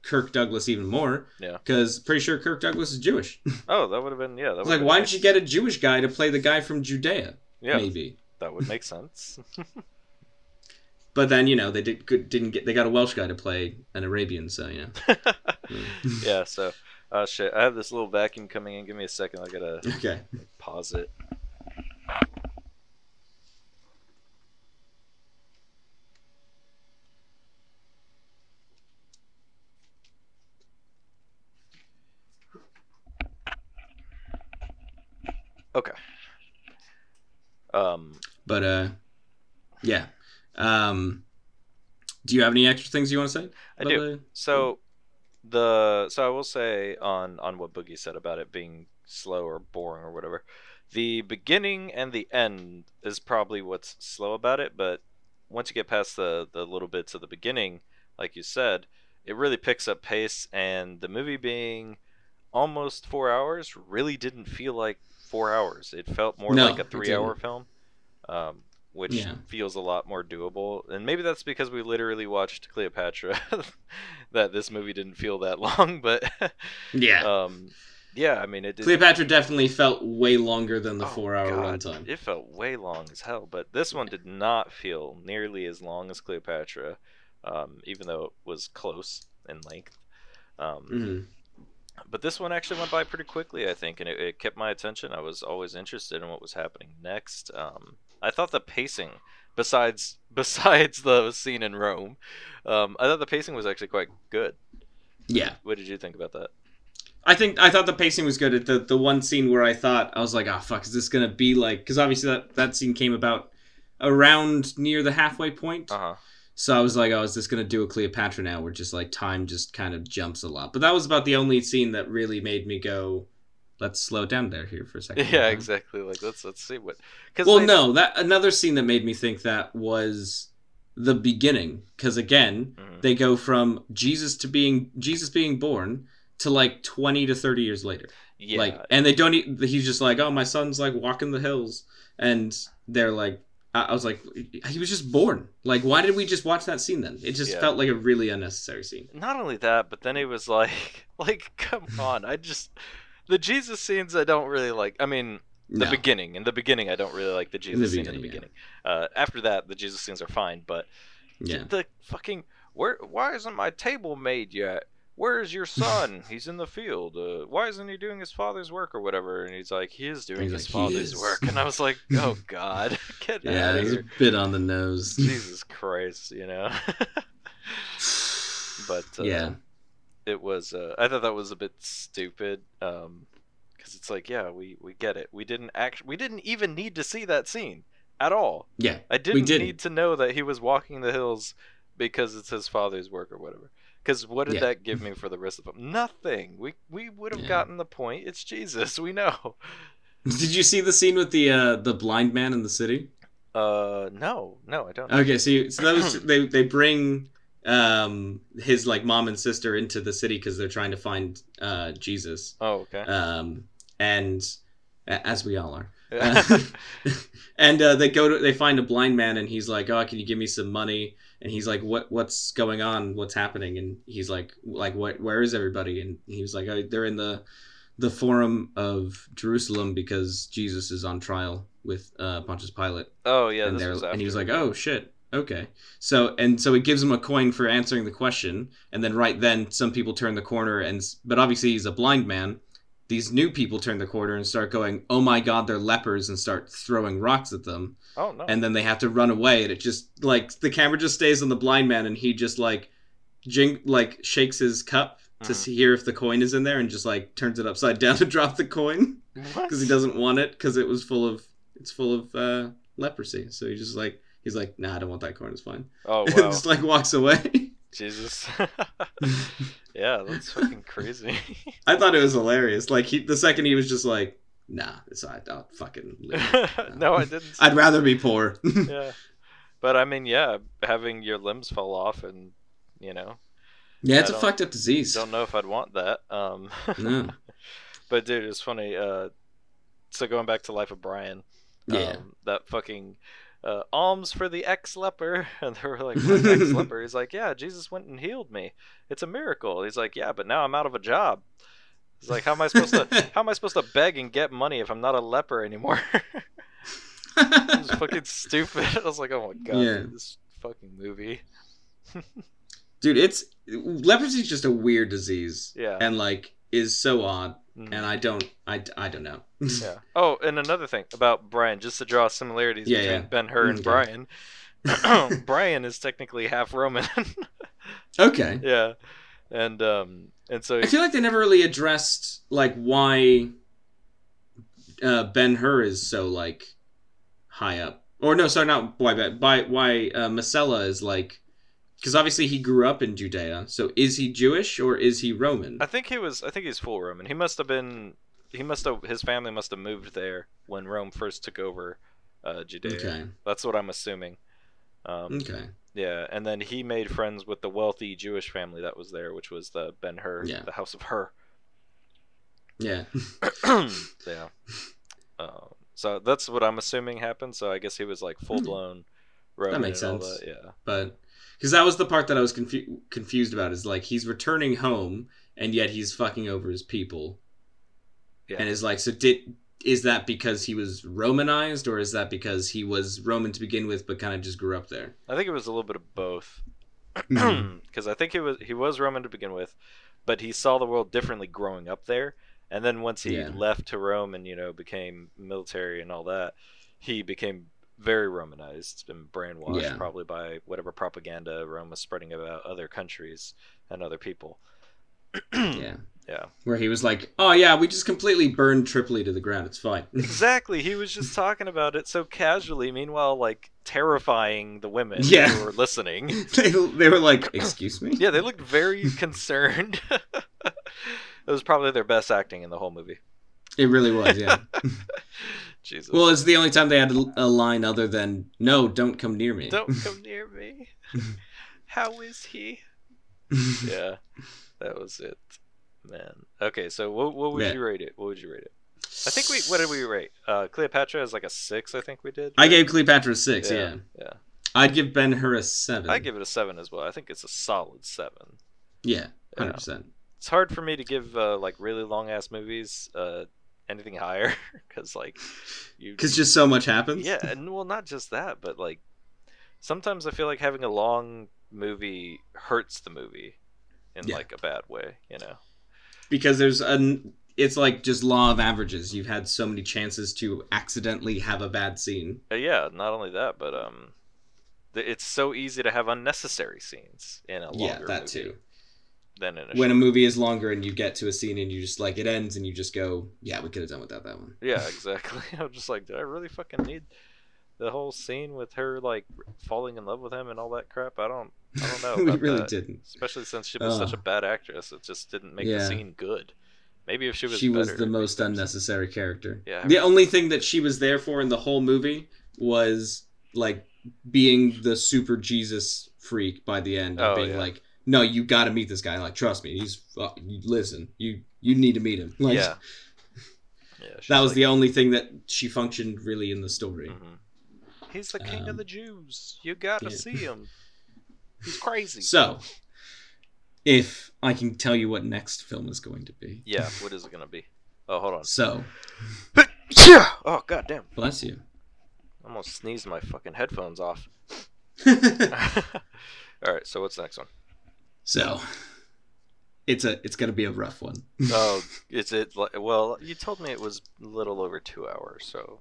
Kirk Douglas even more. Yeah. Because pretty sure Kirk Douglas is Jewish. Oh, that would have been yeah. That I was would've like, why nice. didn't you get a Jewish guy to play the guy from Judea? Yeah, Maybe. that would make sense. But then you know they did good, didn't get they got a Welsh guy to play an Arabian, so you know. Mm. yeah. So, uh, shit. I have this little vacuum coming in. Give me a second. I gotta okay. pause it. Okay. Um, But uh, yeah. Um, do you have any extra things you want to say? I do. the- So the so I will say on on what Boogie said about it being slow or boring or whatever. The beginning and the end is probably what's slow about it, but once you get past the the little bits of the beginning, like you said, it really picks up pace and the movie being almost 4 hours really didn't feel like 4 hours. It felt more No, like a 3-hour film. Um which Yeah. feels a lot more doable. And maybe that's because we literally watched Cleopatra that this movie didn't feel that long, but Yeah. um yeah, I mean it did Cleopatra definitely felt way longer than the Oh, four-hour runtime. It felt way long as hell, but this one did not feel nearly as long as Cleopatra, um, even though it was close in length. Um, Mhm. But this one actually went by pretty quickly, I think, and it, it kept my attention. I was always interested in what was happening next. Um, I thought the pacing, besides besides the scene in Rome, um, I thought the pacing was actually quite good. Yeah. What did you think about that? I think I thought the pacing was good. At the the one scene where I thought I was like, "Oh fuck, is this gonna be like?" Because obviously that that scene came about around near the halfway point. Uh huh. So I was like, "Oh, is this gonna do a Cleopatra now?" Where just like time just kind of jumps a lot. But that was about the only scene that really made me go, "Let's slow down there here for a second. Yeah, exactly. Like let's let's see what. Cause Well, they- no, that another scene that made me think that was the beginning because again, Mhm. they go from Jesus to being Jesus being born to like 20 to 30 years later. Yeah. Like, and they don't. e- He's just like, oh, my son's like walking the hills, and they're like, I I was like, he was just born. Like, why did we just watch that scene then? It just Yeah. felt like a really unnecessary scene. not only that, but then it was like, like, come on! I just the Jesus scenes I don't really like. I mean, the No. beginning in the beginning I don't really like the Jesus scene in the beginning, beginning. Uh, after that, the Jesus scenes are fine, but Yeah. the fucking where? Why isn't my table made yet? Where's your son? He's in the field. Uh, why isn't he doing his father's work or whatever? And he's like, he is doing He's his like, father's work. And I was like, oh god, get Yeah, out of was a bit on the nose. Jesus Christ, you know. but uh, yeah. It was uh, i thought that was a bit stupid um because it's like yeah we we get it we didn't act we didn't even need to see that scene at all Yeah. i didn't, didn't. need to know that he was walking the hills because it's his father's work or whatever because what did Yeah. that give me for the rest of them nothing we we would have Yeah. gotten the point it's jesus we know Did you see the scene with the uh, the blind man in the city? uh no no i don't Okay, so you, so that was they they bring um his like mom and sister into the city because they're trying to find uh Jesus. Oh okay. Um and as we all are. Uh, and uh, they go to they find a blind man and he's like oh can you give me some money? And he's like what what's going on? What's happening? And he's like like what where is everybody? And he was like oh, they're in the the forum of Jerusalem because Jesus is on trial with uh, Pontius Pilate. Oh yeah and and he was like oh shit okay. So and so it gives him a coin for answering the question, and then right then some people turn the corner, and but obviously he's a blind man. These new people turn the corner and start going, "Oh my God, they're lepers!" and start throwing rocks at them, Oh no. and then they have to run away, and it just like the camera just stays on the blind man, and he just like, jing like shakes his cup to Mhm. see hear if the coin is in there, and just like turns it upside down to drop the coin because he doesn't want it because it was full of it's full of uh, leprosy. So he just like he's like, nah, I don't want that coin. It's fine. Oh wow. just like walks away. Jesus. yeah, that's fucking crazy. I thought it was hilarious. Like he, the second he was just like, nah, it's I I'll fucking. Live. no, I didn't. I'd rather be poor. yeah. But I mean, yeah, having your limbs fall off and you know, yeah, it's I a fucked up disease. don't know if I'd want that. Um No. But dude, it's funny. Uh, so going back to Life of Brian, Yeah. um, that fucking uh, alms for the ex leper, and they were like, ex leper. He's like, yeah, Jesus went and healed me. It's a miracle. He's like, yeah, but now I'm out of a job. He's like, how am I supposed to? How am I supposed to beg and get money if I'm not a leper anymore? it's fucking stupid. I was like, oh my god, Yeah. dude, this fucking movie. Dude, it's leprosy is just a weird disease. Yeah. And like is so odd, Mhm. and I don't, I, I don't know. Yeah. Oh, and another thing about Brian, just to draw similarities Yeah, between yeah. Ben Hur and Okay. Brian. Brian is technically half Roman. okay. yeah, and um, and so I feel like they never really addressed like why uh, Ben Hur is so like high up, or no, sorry, not why by why uh, Messala is like, because obviously he grew up in Judea. So is he Jewish or is he Roman? I think he was. I think he's full Roman. He must have been. He must have. His family must have moved there when Rome first took over uh, Judea. Okay, That's what I'm assuming. Um, okay, Yeah, and then he made friends with the wealthy Jewish family that was there, which was the Ben Hur, Yeah. the House of Hur. yeah, yeah. Uh, so that's what I'm assuming happened. So I guess he was like full blown Roman. that makes sense. that, Yeah. but because that was the part that I was confu- confused about is like he's returning home and yet he's fucking over his people. Yeah. And is like, so did is that because he was Romanized, or is that because he was Roman to begin with, but kind of just grew up there? I think it was a little bit of both. Mm-hmm. Because I think he was he was Roman to begin with, but he saw the world differently growing up there. And then once he Yeah. left to Rome and you know became military and all that, he became very Romanized and brainwashed Yeah. probably by whatever propaganda Rome was spreading about other countries and other people. yeah, Yeah. where he was like, "Oh yeah, we just completely burned Tripoli to the ground. It's fine." Exactly. He was just talking about it so casually, meanwhile, like terrifying the women Yeah. who were listening. they, they were like, "Excuse me." Yeah, they looked very concerned. it was probably their best acting in the whole movie. It really was. Yeah. Jesus. well, it's the only time they had a a line other than "No, don't come near me." Don't come near me. How is he? Yeah, that was it, man. Okay, so what, what would Yeah. you rate it? What would you rate it? I think we. What did we rate? Uh, Cleopatra is like a six. I think we did. I gave Cleopatra a six. Yeah. yeah. I'd give Ben Hur a seven. I give it a seven as well. I think it's a solid seven. Yeah, Yeah. hundred percent. It's hard for me to give uh, like really long ass movies uh, anything higher because like you Because just so much happens. yeah, and well, not just that, but like sometimes I feel like having a long movie hurts the movie in Yeah. like a bad way, you know. Because there's an. It's like just law of averages. You've had so many chances to accidentally have a bad scene. Uh, yeah, not only that, but um, it's so easy to have unnecessary scenes in a longer Yeah, that movie too. Than in a When a movie is longer and you get to a scene and you just like it ends and you just go, yeah, we could have done without that one. Yeah, exactly. I'm just like, did I really fucking need the whole scene with her like falling in love with him and all that crap? I don't, I don't know. we really that. didn't. Especially since she was such a bad actress, it just didn't make the scene good. Maybe if she was She was the most unnecessary character. Yeah. The only thing that she was there for in the whole movie was like being the super Jesus freak by the end, Oh, being yeah. like, "No, you got to meet this guy. Like, trust me, he's uh, listen. You you need to meet him." Like, yeah. Yeah. that was like, the only thing that she functioned really in the story. mhm. He's the king Um, of the Jews. You gotta yeah. see him. He's crazy. So, if I can tell you what next film is going to be, yeah, what is it gonna be? Oh, hold on. so Yeah. Oh, goddamn! bless you. I almost sneezed my fucking headphones off. All right, so what's the next one? So, it's a it's gonna be a rough one. Oh, is it? li- Well, you told me it was a little over two hours, so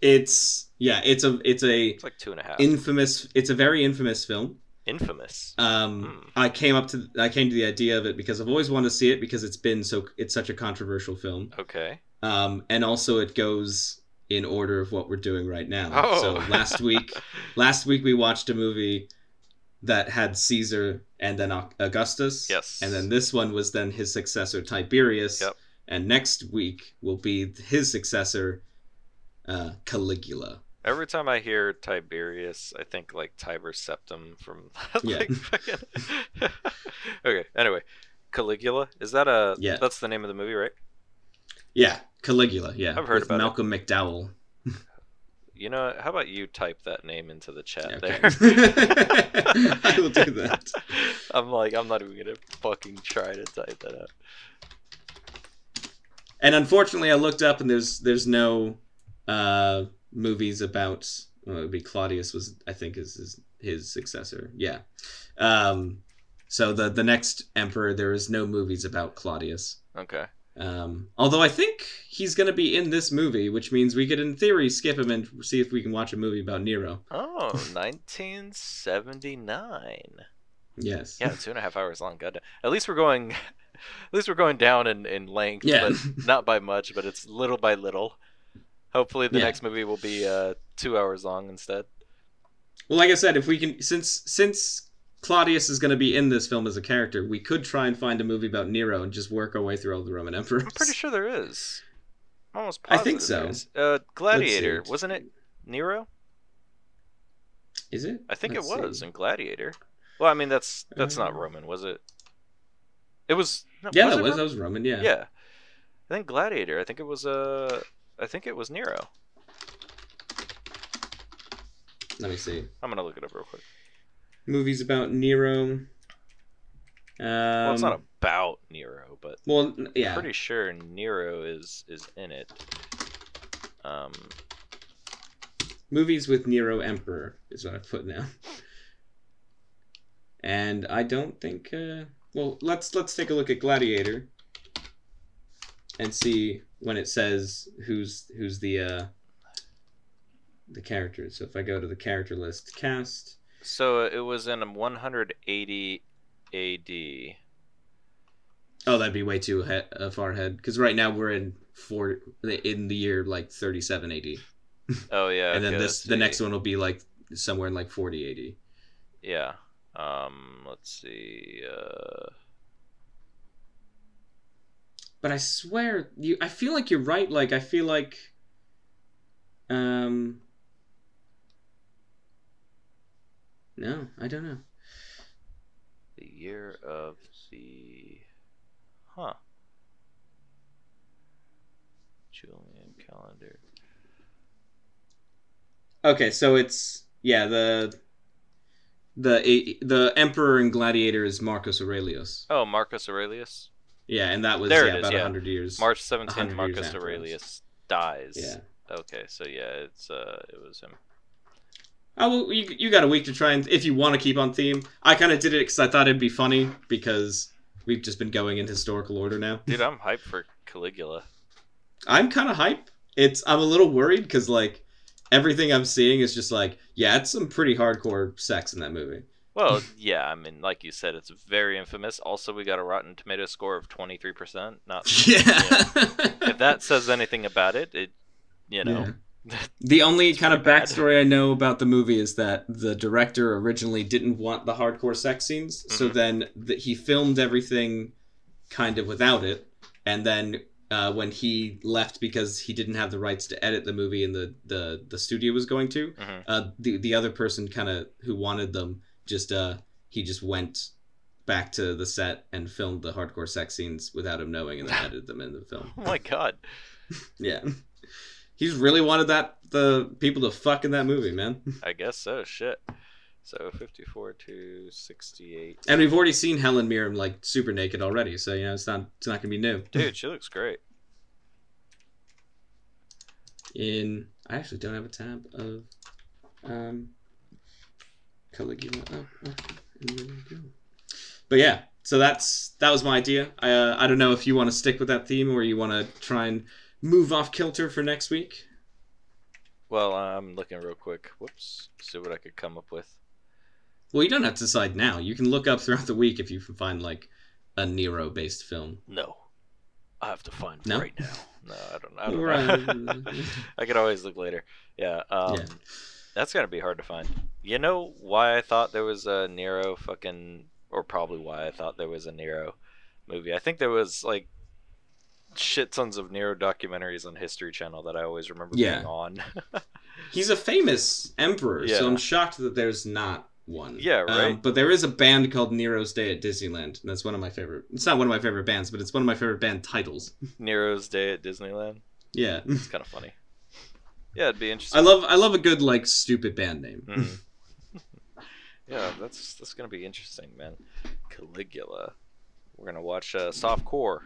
It's yeah, it's a it's a it's like two and a half. infamous. It's a very infamous film. Infamous. Um, Hmm. I came up to I came to the idea of it because I've always wanted to see it because it's been so it's such a controversial film. Okay. Um, and also it goes in order of what we're doing right now. Oh. So last week, last week we watched a movie that had Caesar and then Augustus. Yes. And then this one was then his successor Tiberius. Yep. And next week will be his successor uh, Caligula. Every time I hear Tiberius, I think like Tiber Septim from. Yeah. like, fucking- okay. Anyway, Caligula is that a? Yeah. That's the name of the movie, right? Yeah, Caligula. Yeah, I've heard about it. Malcolm McDowell. You know, how about you type that name into the chat Okay. there? I will do that. I'm like, I'm not even gonna fucking try to type that out. And unfortunately, I looked up and there's there's no uh, movies about. Well, it would be Claudius was I think is his, his successor. Yeah. Um, so the the next emperor, there is no movies about Claudius. Okay. Um, although I think he's going to be in this movie, which means we could, in theory, skip him and see if we can watch a movie about Nero. Oh, 1979. Yes. Yeah, two and a half hours long. God, at least we're going, at least we're going down in in length, Yeah. but not by much. But it's little by little. Hopefully, the Yeah. next movie will be uh, two hours long instead. Well, like I said, if we can, since since Claudius is going to be in this film as a character, we could try and find a movie about Nero and just work our way through all the Roman emperors. I'm pretty sure there is. I'm almost I think so. Uh, Gladiator, wasn't it Nero? Is it? I think Let's it was see. in Gladiator. Well, I mean that's that's not Uh, Roman, was it? It was. No, Yeah, was that it was Roman? that was Roman. Yeah. Yeah. I think Gladiator. I think it was uh I think it was Nero. Let me see. I'm gonna look it up real quick. Movies about Nero. Um, well, it's not about Nero, but Well, yeah. pretty sure Nero is is in it. Um, Movies with Nero Emperor is what I put now. And I don't think. Uh, well, let's let's take a look at Gladiator. And see when it says who's who's the uh, the characters. So if I go to the character list, cast. So it was in 180 A.D. Oh, that'd be way too he- uh, far ahead. Because right now we're in four in the year like thirty-seven AD, Oh yeah. and then okay, this the next one will be like somewhere in like forty AD. Yeah. Um, let's see. Uh, But I swear, you. I feel like you're right. Like I feel like, um. No, I don't know. the year of the. Huh. Julian calendar. Okay, so it's yeah the the the emperor and gladiator is Marcus Aurelius. Oh, Marcus Aurelius. Yeah, and that was There yeah, is, about yeah. hundred years. March 17, 100 years Marcus. Aurelius dies. Yeah. Okay, so yeah, it's uh, it was him. Oh, well, you, you got a week to try and if you want to keep on theme. I kind of did it because I thought it'd be funny because we've just been going in historical order now. Dude, I'm hyped for Caligula. I'm kind of hype. It's I'm a little worried because like everything I'm seeing is just like yeah, it's some pretty hardcore sex in that movie. Well, yeah, I mean, like you said, it's very infamous. Also, we got a Rotten Tomato score of 23%. Not Yeah. if that says anything about it, it, you know, Yeah. The only kind of backstory I know about the movie is that the director originally didn't want the hardcore sex scenes, so Mhm. then th- he filmed everything kind of without it, and then uh, when he left because he didn't have the rights to edit the movie and the the, the studio was going to, Mhm. uh, the the other person kind of who wanted them just uh he just went back to the set and filmed the hardcore sex scenes without him knowing and then edited them in the film. oh my god. Yeah. He's really wanted that the people to fuck in that movie, man. I guess so. Shit. So 54 to 68. And we've already seen Helen Mirren like super naked already, so you know it's not it's not gonna be new. Dude, she looks great. In I actually don't have a tab of um Caligula. Oh, oh, and there we go. But yeah, so that's that was my idea. I uh, I don't know if you want to stick with that theme or you want to try and move off kilter for next week. Well, I'm looking real quick. Whoops. See what I could come up with. Well, you don't have to decide now. You can look up throughout the week if you can find like a Nero based film. No. I have to find No? right now. No, I don't, I don't know. Right. I could always look later. Yeah. Um, Yeah. That's gonna be hard to find. You know why I thought there was a Nero fucking, or probably why I thought there was a Nero movie. I think there was like shit tons of Nero documentaries on History Channel that I always remember Yeah. being on. He's a famous emperor, so I'm shocked that there's not one. Yeah, Um, right. but there is a band called Nero's Day at Disneyland, and that's one of my favorite. It's not one of my favorite bands, but it's one of my favorite band titles. Nero's Day at Disneyland. Yeah, It's kind of funny. Yeah, it'd be interesting. I love I love a good like stupid band name. Mhm. yeah, that's that's gonna be interesting, man. Caligula. We're gonna watch uh, soft core.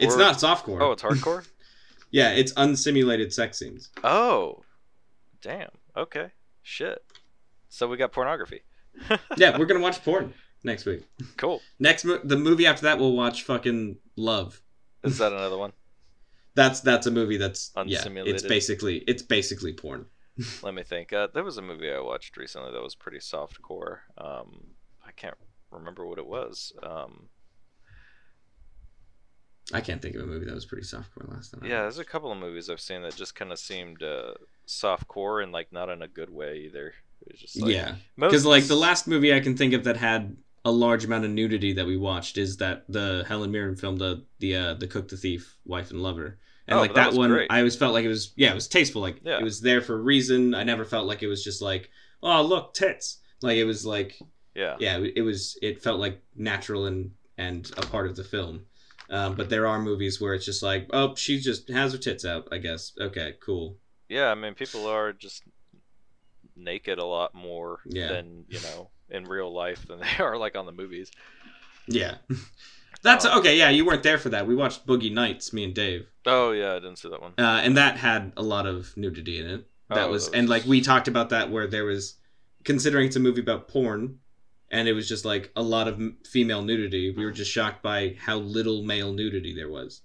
It's Or- not softcore. Oh, it's hardcore. yeah, it's unsimulated sex scenes. oh, damn. Okay. Shit. So we got pornography. Yeah, we're gonna watch porn next week. Cool. Next, mo- the movie after that, we'll watch fucking Love. Is that another one? That's that's a movie that's yeah, it's basically it's basically porn. Let me think. Uh, there was a movie I watched recently that was pretty soft core. Um, I can't remember what it was. Um, I can't think of a movie that was pretty softcore last time. yeah, there's a couple of movies I've seen that just kind of seemed uh, soft core and like not in a good way either. It was just like, yeah. Because like the last movie I can think of that had a large amount of nudity that we watched is that the Helen Mirren film, the the uh, the Cook the Thief, Wife and Lover, and Oh, like that that, was one, great. I always felt like it was yeah, it was tasteful. Like Yeah. it was there for a reason. I never felt like it was just like oh look tits. Like it was like yeah. yeah, it was it felt like natural and and a part of the film. Um, but there are movies where it's just like oh she just has her tits out. I guess okay cool. Yeah, I mean, people are just naked a lot more Yeah. than you know in real life than they are like on the movies. Yeah. That's Um, okay. Yeah, you weren't there for that. We watched Boogie Nights, me and Dave. Oh yeah, I didn't see that one. uh, and that had a lot of nudity in it. That Oh, was, that was- and like we talked about that where there was, considering it's a movie about porn, and it was just like a lot of female nudity. We were just shocked by how little male nudity there was,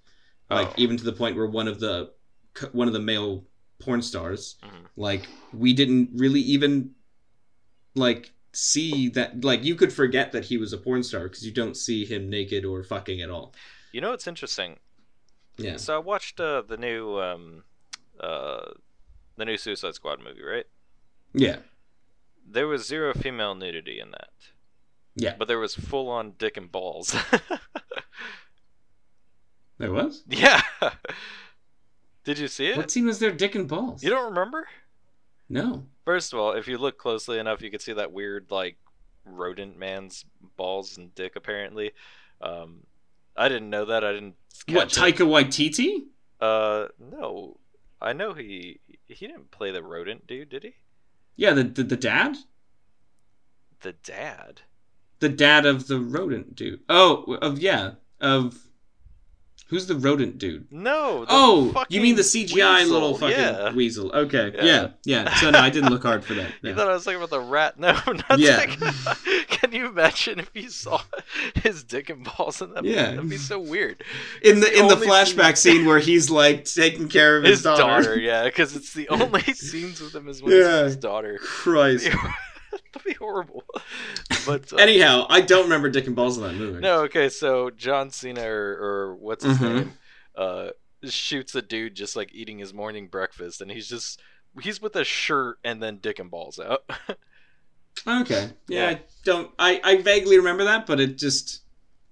like Oh. even to the point where one of the one of the male porn stars, Mhm. like we didn't really even like see that like you could forget that he was a porn star because you don't see him naked or fucking at all. You know what's interesting? Yeah. So I watched uh, the new um, uh, the new Suicide Squad movie, right? Yeah. There was zero female nudity in that, Yeah. but there was full on dick and balls. There was. yeah. Did you see it? What scene was there? Dick and balls. You don't remember? No. First of all, if you look closely enough, you could see that weird like rodent man's balls and dick. Apparently, um, I didn't know that. I didn't. What catch it. Taika Waititi? Uh, no. I know he he didn't play the rodent dude, did he? Yeah, the, the the dad, The dad. The dad of the rodent dude. Oh, of yeah, of who's the rodent dude? No. Oh, you mean the CGI weasel, little fucking Yeah. weasel? Okay, Yeah. yeah. yeah, So no, I didn't look hard for that. You thought I was talking about the rat? No, Yeah. Can you imagine if you saw his dick and balls in that? movie? Yeah. that'd be so weird. In the the in the flashback scene- scene where he's like taking care of his, His daughter, yeah, because it's the only scenes with him is when Yeah. with his daughter. Christ. That'd be horrible. But uh, Anyhow, I don't remember Dick and Balls in that movie. no, okay, so John Cena or, or what's his Mhm. name, uh, shoots a dude just like eating his morning breakfast, and he's just he's with a shirt and then dick and balls out. Okay. Yeah, Yeah. I don't. I I vaguely remember that, but it just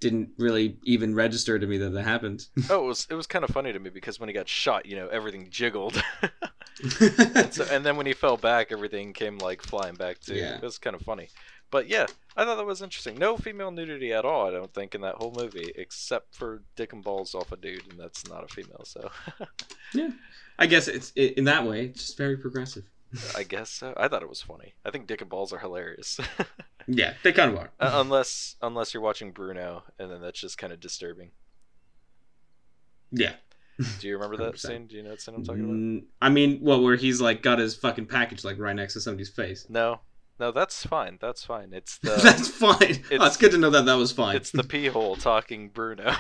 didn't really even register to me that that happened. oh, it was it was kind of funny to me because when he got shot, you know, everything jiggled. so, and then when he fell back, everything came like flying back too. Yeah. It was kind of funny. But yeah, I thought that was interesting. No female nudity at all, I don't think, in that whole movie, except for dick and balls off a dude, and that's not a female. So yeah, I guess it's i in that way, it's just very progressive. I guess so. I thought it was funny. I think dick and balls are hilarious, Yeah, they kind of are. Uh, unless unless you're watching Bruno, and then that's just kind of disturbing. yeah. Do you remember that 100%. scene? Do you know what scene I'm talking about? Mm, I mean, well, where he's like got his fucking package like right next to somebody's face. No, No, that's fine. That's fine. It's the That's fine. it's- oh, it's good to know that that was fine. it's the pee hole talking Bruno.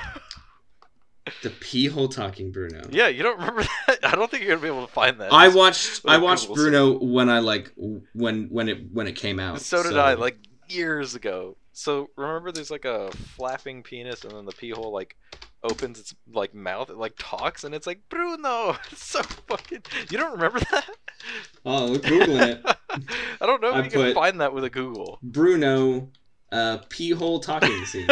the pee hole talking Bruno. yeah, you don't remember that? I don't think you're gonna be able to find that. I watched I watched Google Bruno when I like when when it when it came out. So did I, like years ago. So remember, there's like a flapping penis, and then the pee hole like opens its like mouth, it like talks, and it's like Bruno. It's so fucking. You don't remember that? Oh, look, googling it. I don't know if I you can find that with a Google. Bruno uh pee hole talking scene.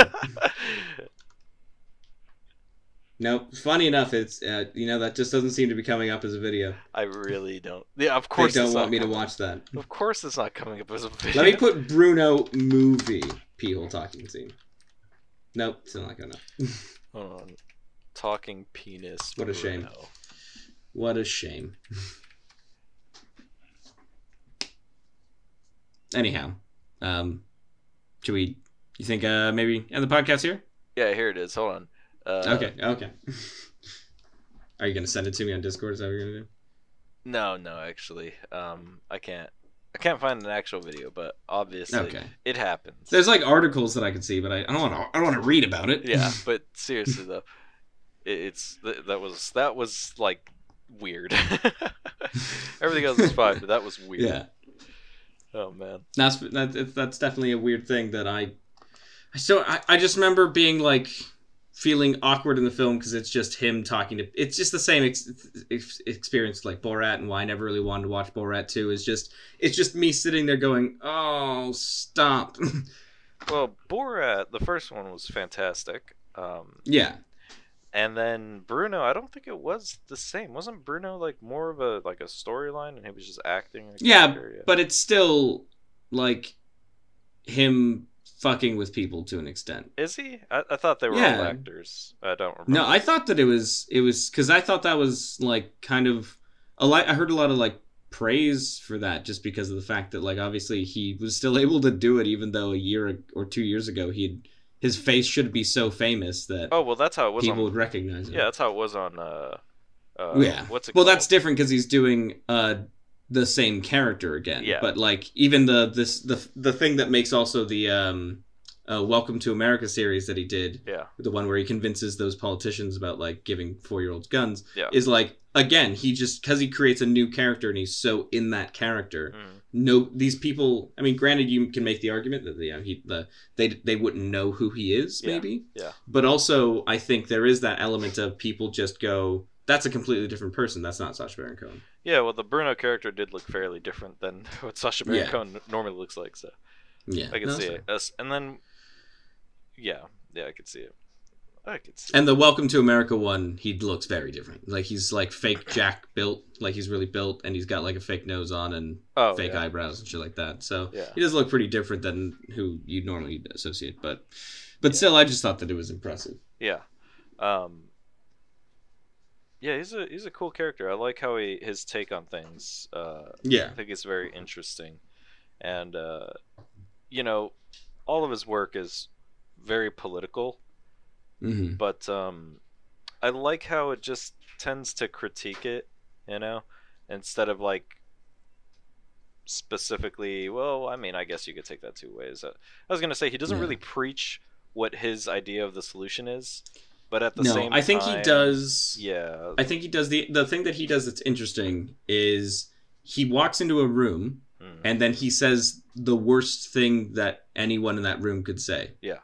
nope. Funny enough, it's uh, you know that just doesn't seem to be coming up as a video. I really don't. Yeah, of course. They don't it's want me to watch that. Of course, it's not coming up as a video. Let me put Bruno movie pee hole talking scene. Nope, still not gonna. Hold on. Talking penis. What a shame. Bruno. What a shame. Anyhow, um, should we? You think uh maybe end the podcast here? Yeah, here it is. Hold on. Uh, okay, okay. Are you gonna send it to me on Discord? Is that what you're gonna do? No, no, actually, um, I can't. I can't find an actual video, but obviously Okay. it happens. There's like articles that I could see, but I, I don't want to. I don't want to read about it. yeah, but seriously though, it, it's that was that was like weird. Everything else is fine, but that was weird. yeah. Oh man. That's that, that's definitely a weird thing that I. I so I, I just remember being like feeling awkward in the film because it's just him talking to. It's just the same ex, ex, experience like Borat and why I never really wanted to watch Borat two. Is just it's just me sitting there going, oh stop. Well, Borat, the first one was fantastic. Um, yeah, and then Bruno, I don't think it was the same. Wasn't Bruno like more of a like a storyline, and he was just acting? yeah, but it's still like him fucking with people to an extent. Is he? I, I thought they were all actors. I don't remember. No, I thought that it was it was because I thought that was like kind of a lot. I heard a lot of like praise for that just because of the fact that like obviously he was still able to do it even though a year or two years ago he'd his face should be so famous that Oh well, that's how it was. people on, would recognize it. Yeah, that's how it was on. Uh, uh, yeah. What's it? well, called? that's different because he's doing uh the same character again. Yeah. But like even the this the the thing that makes also the um uh, Welcome to America series that he did Yeah. the one where he convinces those politicians about like giving four year olds guns Yeah. is like again he just because he creates a new character and he's so in that character Mm. no these people i mean granted you can make the argument that you know, he the they they wouldn't know who he is Yeah, maybe yeah. but also i think there is that element of people just go that's a completely different person that's not Sacha Baron Cohen Yeah. Well, the Bruno character did look fairly different than what Sacha Baron Yeah. Cohen normally looks like. So yeah I can no, see it. And then, yeah, yeah, I could see it. I could see. And the Welcome to America one, he looks very different. Like he's like fake Jack built, like he's really built, and he's got like a fake nose on and oh, fake yeah. eyebrows and shit like that. So Yeah. he does look pretty different than who you'd normally associate. But but still, I just thought that it was impressive. Yeah. Um Yeah, he's a he's a cool character. I like how he his take on things. Uh Yeah, I think it's very interesting. And uh you know, all of his work is very political, hmm but um I like how it just tends to critique it, you know, instead of like specifically, well, I mean, I guess you could take that two ways. Uh, I was going to say he doesn't Yeah. really preach what his idea of the solution is, but at the no, same I think time, he does. Yeah. I think he does the the thing that he does that's interesting is he walks into a room mm, and then he says the worst thing that anyone in that room could say. Yeah.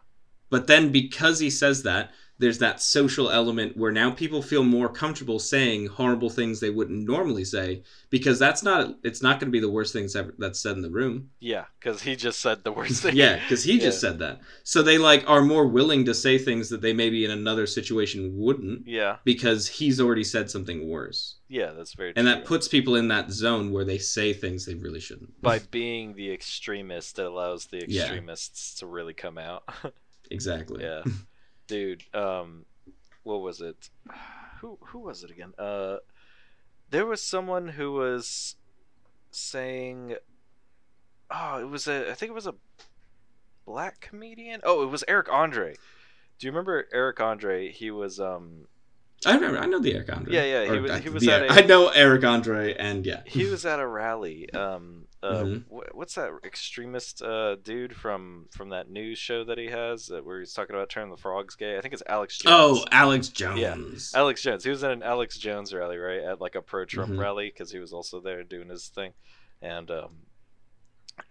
But then because he says that, there's that social element where now people feel more comfortable saying horrible things they wouldn't normally say because that's not it's not going to be the worst things ever that's said in the room. Yeah, because he just said the worst thing. Yeah, because he just said that. So they like are more willing to say things that they maybe in another situation wouldn't Yeah, because he's already said something worse. yeah, that's very And true. that puts people in that zone where they say things they really shouldn't. By being the extremist, it allows the Yeah. extremists to really come out. Exactly. yeah, dude. Um, what was it? Who who was it again? Uh, there was someone who was saying, oh, it was a. I think it was a black comedian. Oh, it was Eric Andre. Do you remember Eric Andre? He was um, I remember. I know the Eric Andre. Yeah, yeah, he Or, was- he was the- at a- I know Eric Andre, and yeah. he was at a rally. Um, uh, Mhm. wh- what's that extremist uh, dude from from that news show that he has uh, where he's talking about turning the frogs gay? I think it's Alex Jones. Oh, Alex Jones. Yeah, Alex Jones. He was at an Alex Jones rally, right? At like a pro-Trump Mhm. rally because he was also there doing his thing. And um,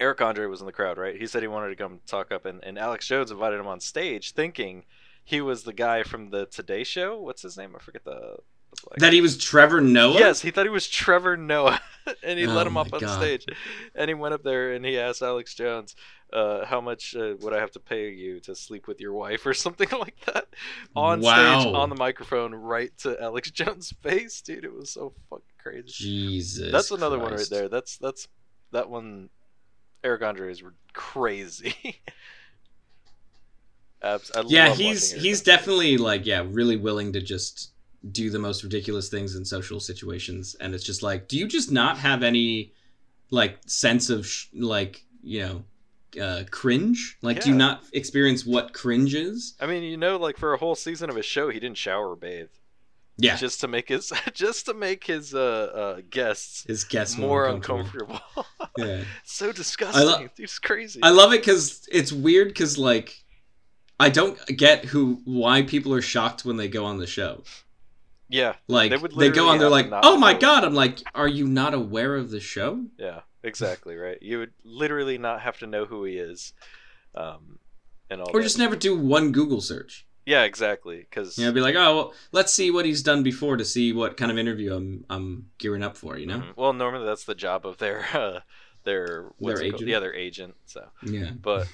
Eric Andre was in the crowd, right? He said he wanted to come talk up, and, and Alex Jones invited him on stage, thinking he was the guy from the Today Show. What's his name? I forget the. Black- that he was Trevor Noah. Yes, he thought he was Trevor Noah, and he Oh let him up on God. stage. And he went up there and he asked Alex Jones, uh, "How much uh, would I have to pay you to sleep with your wife, or something like that?" On Wow. stage, on the microphone, right to Alex Jones' face, dude. It was so fucking crazy. Jesus. that's another one right there. That's that's that one. Eric Andre is crazy. Abs- Yeah, he's he's definitely like yeah, really willing to just do the most ridiculous things in social situations, and it's just like, do you just not have any like sense of sh- like you know uh, cringe? Like, do you not experience what cringe is? I mean, you know, like for a whole season of his show, he didn't shower or bathe. Yeah, just to make his just to make his uh, uh guests his guests more uncomfortable. uncomfortable. Yeah. so disgusting. lo- Dude's crazy. I love it because it's weird because like I don't get who why people are shocked when they go on the show. Yeah, Like They they, go on, they're like, "Oh my know." god!" I'm like, "Are you not aware of the show?" yeah, exactly right. You would literally not have to know who he is, um, and all. Or that. just never do one Google search. yeah, exactly. Because You know, be like, "Oh, well, let's see what he's done before to see what kind of interview I'm I'm gearing up for." You know? Mm-hmm. well, normally that's the job of their uh, their Their agent? Yeah, their agent. So, Yeah. but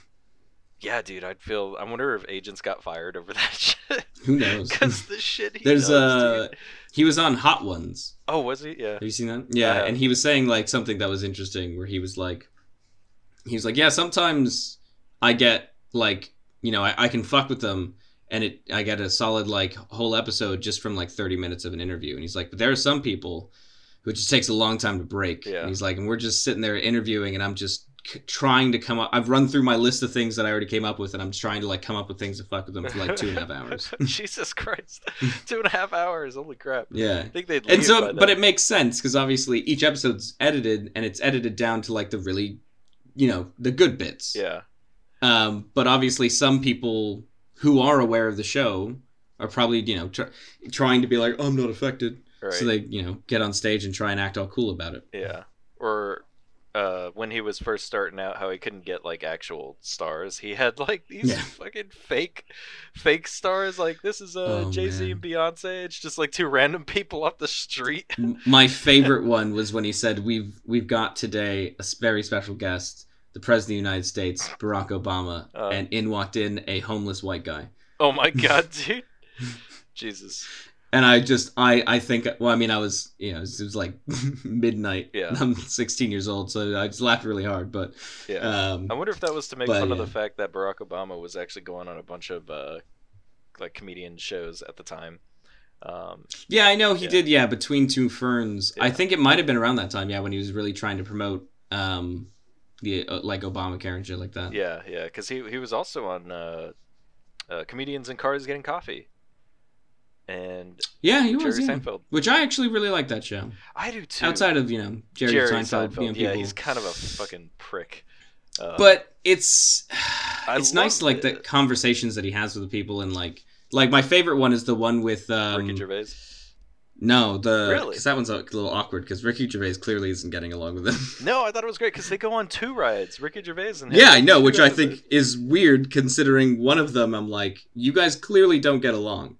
yeah, dude, I'd feel. I wonder if agents got fired over that shit. Who knows? Because the shit he There's does, uh he was on Hot Ones. Oh, was he? Yeah. Have you seen that? Yeah, have. and he was saying like something that was interesting where he was like he was like, Yeah, sometimes I get like, you know, I, I can fuck with them and it I get a solid like whole episode just from like thirty minutes of an interview. And he's like, But there are some people who it just takes a long time to break. Yeah. And he's like, and we're just sitting there interviewing and I'm just trying to come up I've run through my list of things that I already came up with and I'm trying to like come up with things to fuck with them for like two and a half hours. Jesus Christ, two and a half hours. Holy crap! yeah. I think they'd leave and so but then. it makes sense because obviously each episode's edited and it's edited down to like the really you know the good bits yeah, um but obviously some people who are aware of the show are probably you know tr- trying to be like oh, i'm not affected right. so they you know get on stage and try and act all cool about it yeah, or uh, when he was first starting out, how he couldn't get like actual stars. He had like these Yeah. fucking fake, fake stars. Like this is uh, Oh, Jay Z and Beyonce. It's just like two random people off the street. My favorite one was when he said we've we've got today a very special guest the president of the united states barack obama Uh. and in walked in a homeless white guy Oh my god, dude! Jesus. And I just I I think well I mean I was you know it was, it was like midnight Yeah. I'm 16 years old so I just laughed really hard but Yeah. um I wonder if that was to make But, fun of the fact that Barack Obama was actually going on a bunch of uh, like comedian shows at the time. Um, yeah I know he Yeah. did yeah between two ferns I think it might have been around that time yeah when he was really trying to promote um the uh, like Obamacare and shit like that yeah, yeah, because he he was also on uh, uh, comedians in cars getting coffee, and yeah he Jerry was yeah. Seinfeld. which I actually really like that show I do too. outside of you know Jerry, Jerry Seinfeld, Seinfeld, yeah, people he's kind of a fucking prick. Uh, but it's it's nice like the it. conversations that he has with the people and like like my favorite one is the one with um Ricky Gervais. no the Really? because that one's a little awkward because Ricky Gervais clearly isn't getting along with them. No, I thought it was great because they go on two rides. Ricky Gervais and yeah I know which I think is weird considering one of them I'm like you guys clearly don't get along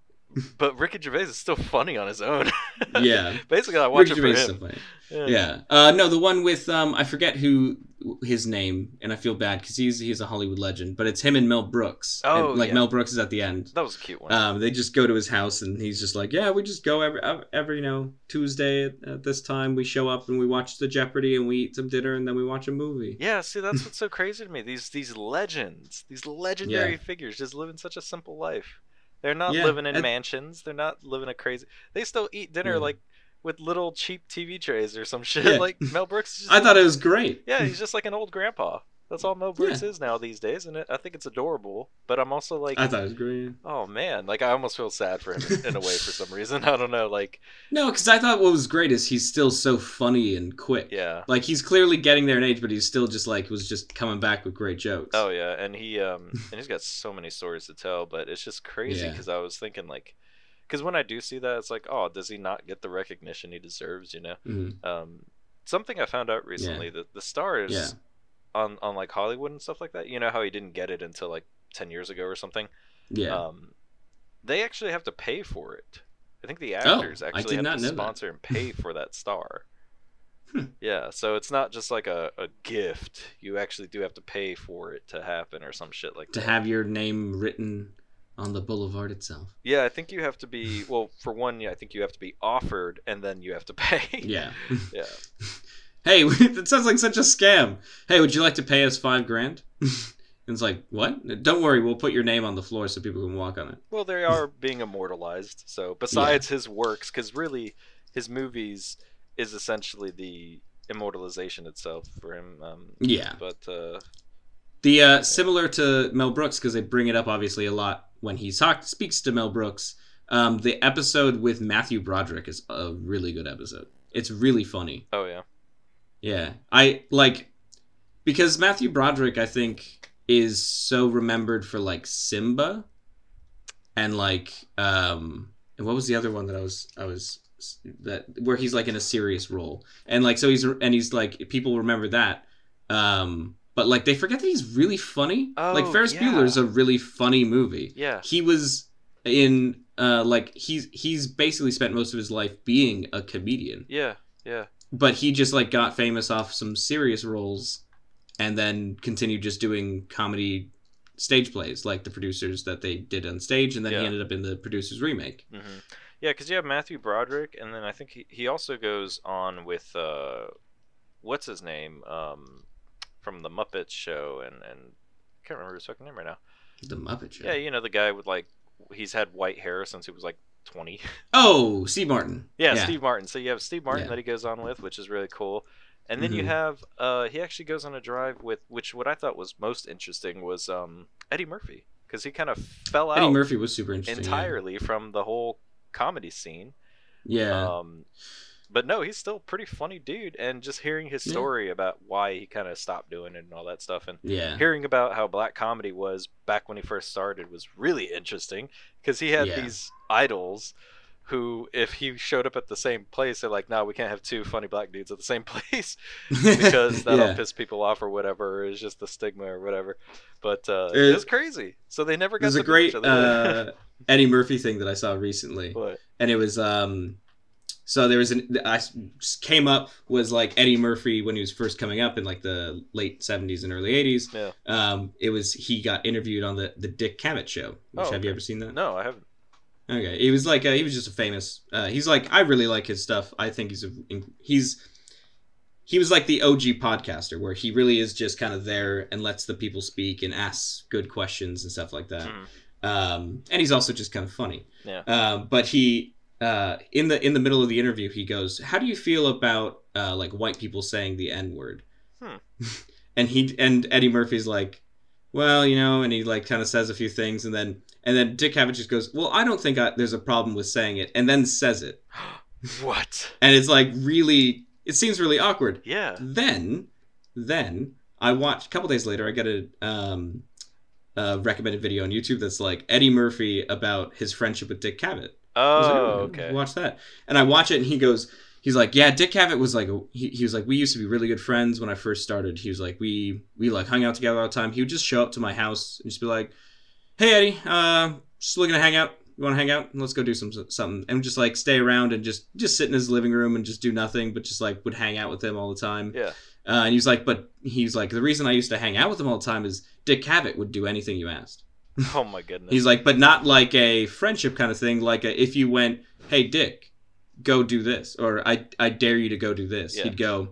But Ricky Gervais is still funny on his own. Yeah. Basically, I watch Ricky it Gervais for him. Yeah. yeah uh no the one with um I forget who his name and I feel bad because he's he's a Hollywood legend but it's him and Mel Brooks Oh, And, like yeah. Mel Brooks is at the end That was a cute one. Um, they just go to his house and he's just like, yeah, we just go every every you know Tuesday at, at this time. We show up and we watch the Jeopardy and we eat some dinner and then we watch a movie. yeah, see, that's what's so crazy to me. These these legends, these legendary Yeah. figures, just living such a simple life. They're not Yeah, living in and- mansions. They're not living a crazy. They still eat dinner Yeah. like with little cheap TV trays or some shit. Yeah. Like Mel Brooks. Is just I thought it was great. Yeah, he's just like an old grandpa. That's all Mel Brooks is now these days, and it, I think it's adorable. But I'm also like, I thought it was great. oh man, like I almost feel sad for him in a way for some reason. I don't know, like No, because I thought what was great is he's still so funny and quick. yeah. Like he's clearly getting there in age, but he's still just like was just coming back with great jokes. Oh yeah, and he um and he's got so many stories to tell, but it's just crazy Yeah. because I was thinking like, because when I do see that, it's like, oh, does he not get the recognition he deserves? You know, Mhm. um, something I found out recently that the stars Yeah. On on like Hollywood and stuff like that. You know how he didn't get it until like ten years ago or something. Yeah. Um, they actually have to pay for it. I think the Oh, actors I actually have to know that. sponsor and pay for that star. Hmm. Yeah, so it's not just like a, a gift. You actually do have to pay for it to happen or some shit like to that. To have your name written on the boulevard itself. Yeah, I think you have to be well. For one, yeah, I think you have to be offered, and then you have to pay. Yeah. yeah. hey, that sounds like such a scam. Hey, would you like to pay us five grand? and it's like, what? Don't worry, we'll put your name on the floor so people can walk on it. Well, they are being immortalized. So besides his works, because really, his movies is essentially the immortalization itself for him. Um, Yeah. but uh, The uh, similar to Mel Brooks because they bring it up obviously a lot when he talk, speaks to Mel Brooks. Um, the episode with Matthew Broderick is a really good episode. It's really funny. oh yeah, Yeah, I like because Matthew Broderick, I think, is so remembered for like Simba, and like um, and what was the other one that I was I was that where he's like in a serious role, and like so he's and he's like people remember that, um, but like they forget that he's really funny. like Oh, Ferris yeah. Bueller's a really funny movie. yeah, He was in uh like he's he's basically spent most of his life being a comedian yeah, yeah. But he just like got famous off some serious roles and then continued just doing comedy stage plays like the producers that they did on stage and then Yeah. he ended up in the producers remake hmm Yeah, because you have Matthew Broderick, and then I think he, he also goes on with uh, what's his name um, from the Muppets show, and and I can't remember his fucking name right now. the muppet show Yeah, you know the guy with like he's had white hair since he was like twenty. oh steve martin yeah, Steve Martin. So you have Steve Martin Yeah. that he goes on with, which is really cool. And then you Mhm. have uh, he actually goes on a drive with which what I thought was most interesting was um, Eddie Murphy because he kind of fell out eddie murphy was super interesting yeah. entirely from the whole comedy scene. yeah Um, but no, he's still a pretty funny dude, and just hearing his Yeah. story about why he kind of stopped doing it and all that stuff, and yeah hearing about how black comedy was back when he first started was really interesting because he had Yeah. these idols who, if he showed up at the same place, they're like, "No, we can't have two funny black dudes at the same place because that'll yeah. piss people off or whatever. It's just the stigma or whatever." But uh, It- it was crazy. So they never got there's to a great uh, eddie murphy thing that i saw recently What? and it was um so there was an i came up was like eddie murphy when he was first coming up in like the late 70s and early 80s Yeah. um it was he got interviewed on the the dick cavett show which Oh, have you ever seen that No, I haven't. Okay he was like uh, he was just a famous uh he's like i really like his stuff i think he's a he's he was like the og podcaster where he really is just kind of there and lets the people speak and asks good questions and stuff like that Mhm. um, and he's also just kind of funny. Yeah. Um, but he uh, in the in the middle of the interview, he goes, "How do you feel about uh, like white people saying the n word?" Hmm. and he and Eddie Murphy's like, "Well, you know," and he like kind of says a few things, and then and then Dick Cavett just goes, "Well, I don't think I, there's a problem with saying it," and then says it, what? and it's like really, it seems really awkward. Yeah. Then, then I watched a couple days later. I got a, um, a recommended video on YouTube that's like Eddie Murphy about his friendship with Dick Cavett. Like, Oh, "Oh, okay. Watch that. And I watch it, and he goes, he's like, yeah, Dick Cavett was like, he, he was like, we used to be really good friends when I first started. He was like, we we like hung out together all the time. He would just show up to my house and just be like, hey Eddie, uh, just looking to hang out. You want to hang out? Let's go do some something. And just like stay around and just just sit in his living room and just do nothing, but just like would hang out with him all the time. Yeah. Uh, and he was like, but he's like, the reason I used to hang out with him all the time is Dick Cavett would do anything you asked. Oh my goodness. He's like, but not like a friendship kind of thing. Like a, if you went, hey Dick, go do this, or I I dare you to go do this. Yeah. He'd go,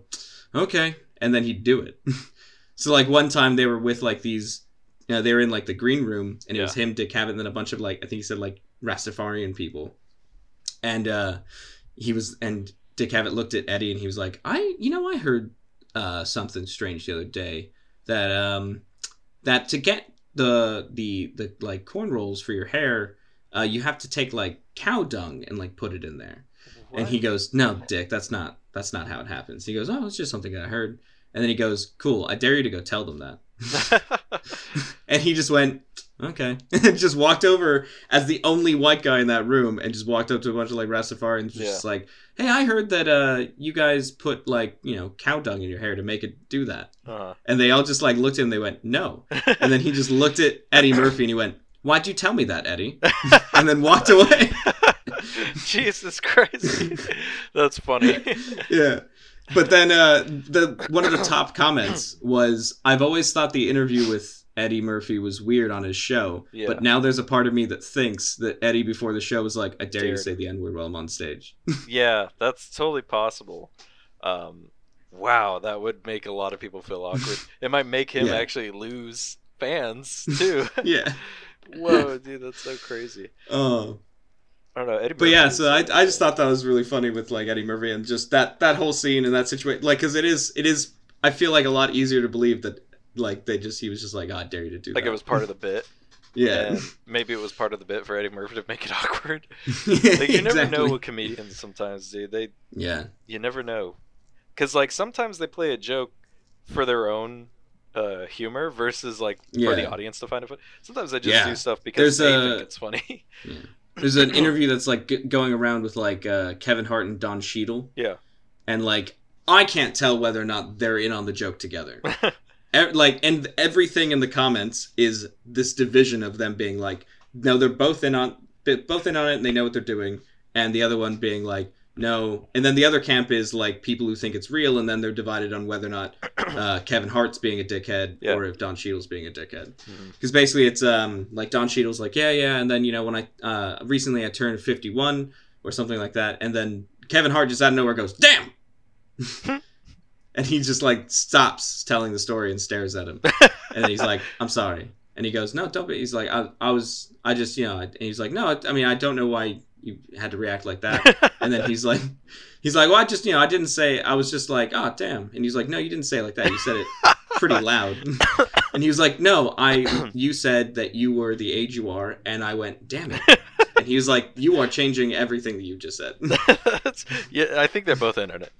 okay, and then he'd do it. so like one time they were with like these, you know, they were in like the green room, and it was him, Dick Cavett, and then a bunch of like I think he said like Rastafarian people, and uh he was and Dick Cavett looked at Eddie and he was like, I you know I heard uh something strange the other day. that um that to get the the the like cornrows for your hair, uh, you have to take like cow dung and like put it in there. And he goes, "No, Dick, that's not that's not how it happens." He goes, "Oh, it's just something that I heard." And then he goes, "Cool, I dare you to go tell them that." and he just went, "Okay," and just walked over as the only white guy in that room, and just walked up to a bunch of like Rastafarians, just like, "Hey, I heard that uh you guys put like you know cow dung in your hair to make it do that," uh-huh. and they all just like looked at him. They went, "No," and then he just looked at Eddie Murphy and he went, "Why'd you tell me that, Eddie?" and then walked away. Jesus Christ, that's funny. yeah. But then uh, the one of the top comments was, "I've always thought the interview with Eddie Murphy was weird on his show, Yeah. but now there's a part of me that thinks that Eddie before the show was like, I dare you to say the N word while I'm on stage.' yeah, that's totally possible. Um, wow, that would make a lot of people feel awkward. It might make him Yeah. actually lose fans too. yeah. Whoa, dude, that's so crazy. Oh. I don't know, Eddie. But yeah, so I, I just thought that was really funny with like Eddie Murphy and just that that whole scene and that situation, like, because it is it is I feel like a lot easier to believe that like they just he was just like, oh, I dare you to do that. like that. it was part of the bit. yeah. and maybe it was part of the bit for Eddie Murphy to make it awkward. Like you never know Exactly. with comedians sometimes, dude. They Yeah. you never know, because like sometimes they play a joke for their own uh, humor versus like for the audience to find it funny. Sometimes they just Yeah. do stuff because There's they a- think it's funny. There's an interview that's like g- going around with like uh, Kevin Hart and Don Cheadle, yeah. and like I can't tell whether or not they're in on the joke together. E- like, and everything in the comments is this division of them being like, no, they're both in on both in on it, and they know what they're doing, and the other one being like, no, and then the other camp is like people who think it's real, and then they're divided on whether or not uh, Kevin Hart's being a dickhead Yeah. or if Don Cheadle's being a dickhead. Because basically it's um like Don Cheadle's like yeah yeah and then you know when I uh recently I turned 51 or something like that and then Kevin Hart just out of nowhere goes damn! And he just like stops telling the story and stares at him. And he's like I'm sorry. And he goes no don't be he's like I, I was I just you know and he's like no I mean I don't know why you had to react like that. And then he's like he's like well I just you know I didn't say I was just like oh damn. And he's like no you didn't say it like that. You said it pretty loud. And he was like no I you said that you were the age you are. And I went damn it. And he was like you are changing everything that you just said. Yeah, I think they're both internet.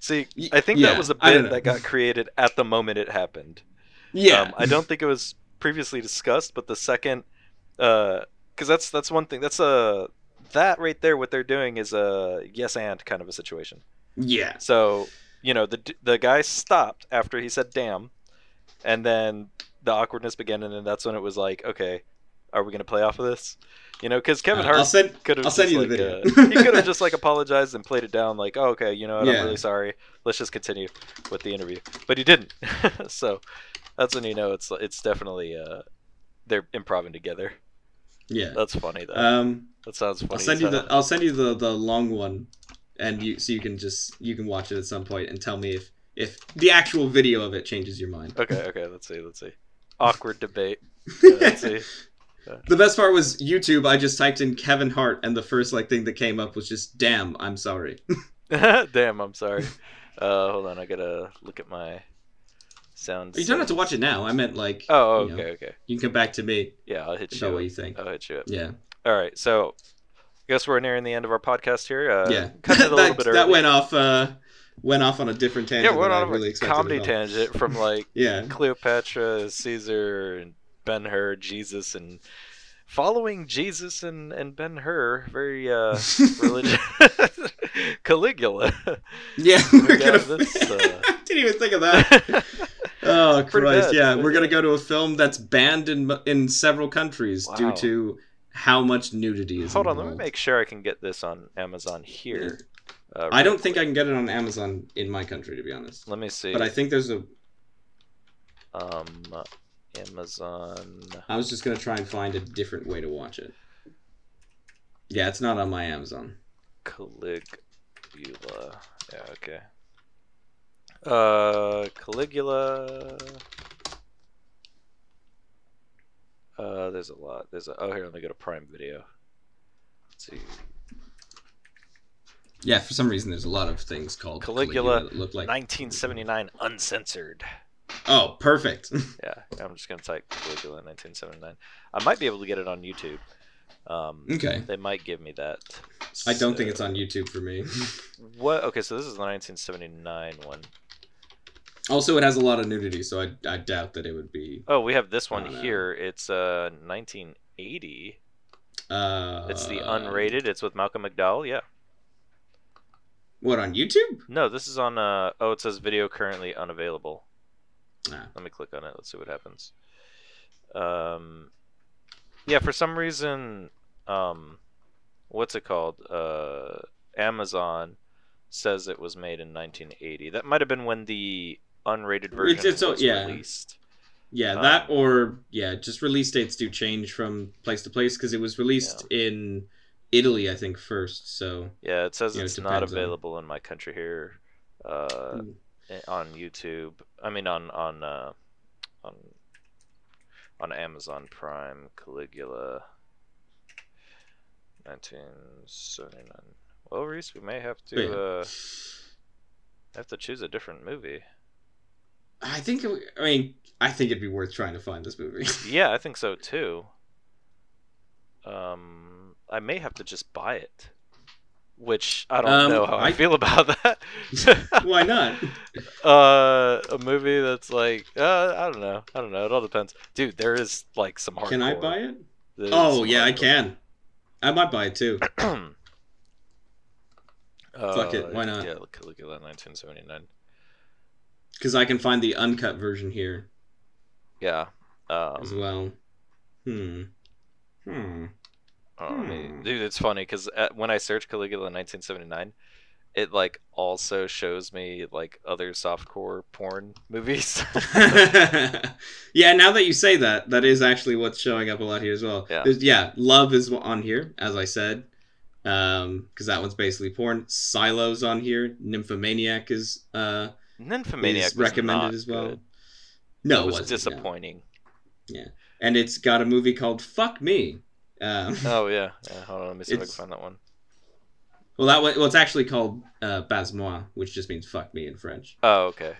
See, I think yeah, that was a bit that got created at the moment it happened. yeah. Um, I don't think it was previously discussed, but the second, uh, because that's that's one thing. That's a that right there. What they're doing is a yes and kind of a situation. yeah So you know the the guy stopped after he said damn, and then the awkwardness began, and then that's when it was like, okay, are we gonna play off of this? You know, because Kevin Uh, Hart could have just, like, uh, he could have just like apologized and played it down like oh, okay you know what Yeah. i'm really sorry let's just continue with the interview but he didn't so that's when you know it's it's definitely uh they're improving together yeah. That's funny though. Um that sounds funny I'll send you the I'll send you the the long one, and you so you can just you can watch it at some point and tell me if if the actual video of it changes your mind. okay okay let's see let's see. Awkward debate. Yeah, let's see. The best part was YouTube. I just typed in Kevin Hart, and the first like thing that came up was just "Damn, I'm sorry." damn i'm sorry. Uh hold on i gotta look at my sound you don't have to watch it now. I meant like oh oh, you know, okay okay you can come back to me yeah i'll hit you tell what you think. i'll hit you up Yeah, All right, so I guess we're nearing the end of our podcast here. Uh, yeah. cut it a little that, bit that went off. uh Went off on a different tangent. yeah, I on really a comedy tangent from like Yeah, Cleopatra, Caesar, and Ben Hur, Jesus, and following Jesus and and Ben Hur, very uh, religious. Caligula. yeah. We're got gonna. this, uh, I didn't even think of that. Oh Christ! Yeah, we're gonna go to a film that's banned in in several countries due to how much nudity is. Hold on, let me make sure I can get this on Amazon here. Uh, I don't think I can get it on Amazon in my country, to be honest. Let me see. But I think there's a. um, Amazon. I was just gonna try and find a different way to watch it. Yeah, it's not on my Amazon. Caligula. Yeah, okay. Uh, Caligula. Uh, there's a lot. There's a. Oh, here, let me go to Prime Video. Let's see. Yeah, for some reason there's a lot of things called Caligula, that look like 1979 uncensored. Oh, perfect. Yeah, I'm just gonna type Caligula 1979. I might be able to get it on YouTube. Um, okay. They might give me that. I don't think it's on YouTube for me. What? Okay, so this is the 1979 one. Also, it has a lot of nudity, so I, I doubt that it would be. Oh, we have this one here. It's uh 1980. Uh, It's the unrated. It's with Malcolm McDowell. Yeah. What on YouTube? No, this is on. Uh, oh, it says video currently unavailable. Ah. Let me click on it. Let's see what happens. Um, yeah, for some reason, um, what's it called? Uh, Amazon says it was made in 1980. That might have been when the unrated version It's- it's so- yeah. released. Yeah, Um, that or yeah, just release dates do change from place to place because it was released in Italy, I think, first. So Yeah, it says Yeah, it it's not depends on- available in my country here. Uh, Mm. eh, on YouTube. I mean, on on uh, on on Amazon Prime, Caligula, 1979. Well, Reese, we may have to Yeah. uh, have to choose a different movie. I think, it, I mean, I think it'd be worth trying to find this movie. Yeah, I think so too. Um, I may have to just buy it, which I don't Um, know how I, I- feel about that. Why not? uh a movie that's like uh, I don't know. I don't know. It all depends. Dude, there is like some hardcore. Can I buy it? There's Oh yeah, I can. I might buy it too. uh, Fuck it, why not? Yeah, look at that, 1979. Because I can find the uncut version here Yeah. as Um, well. Hmm. Hmm. oh, Hmm. dude, it's funny because when I search Caligula 1979, it like also shows me like other softcore porn movies. yeah, now that you say that, that is actually what's showing up a lot here as well. Yeah. There's, yeah, Love is on here, as I said, because that one's basically porn. Salò's on here. Nymphomaniac is uh Nymphomaniac is recommended as well. good. No, it was no. disappointing. And it's got a movie called Fuck Me. Um, Oh yeah. yeah. Hold on, let me see if I can find that one. well, that one, well, it's actually called uh, Baise-moi, which just means "fuck me" in French. Oh, okay.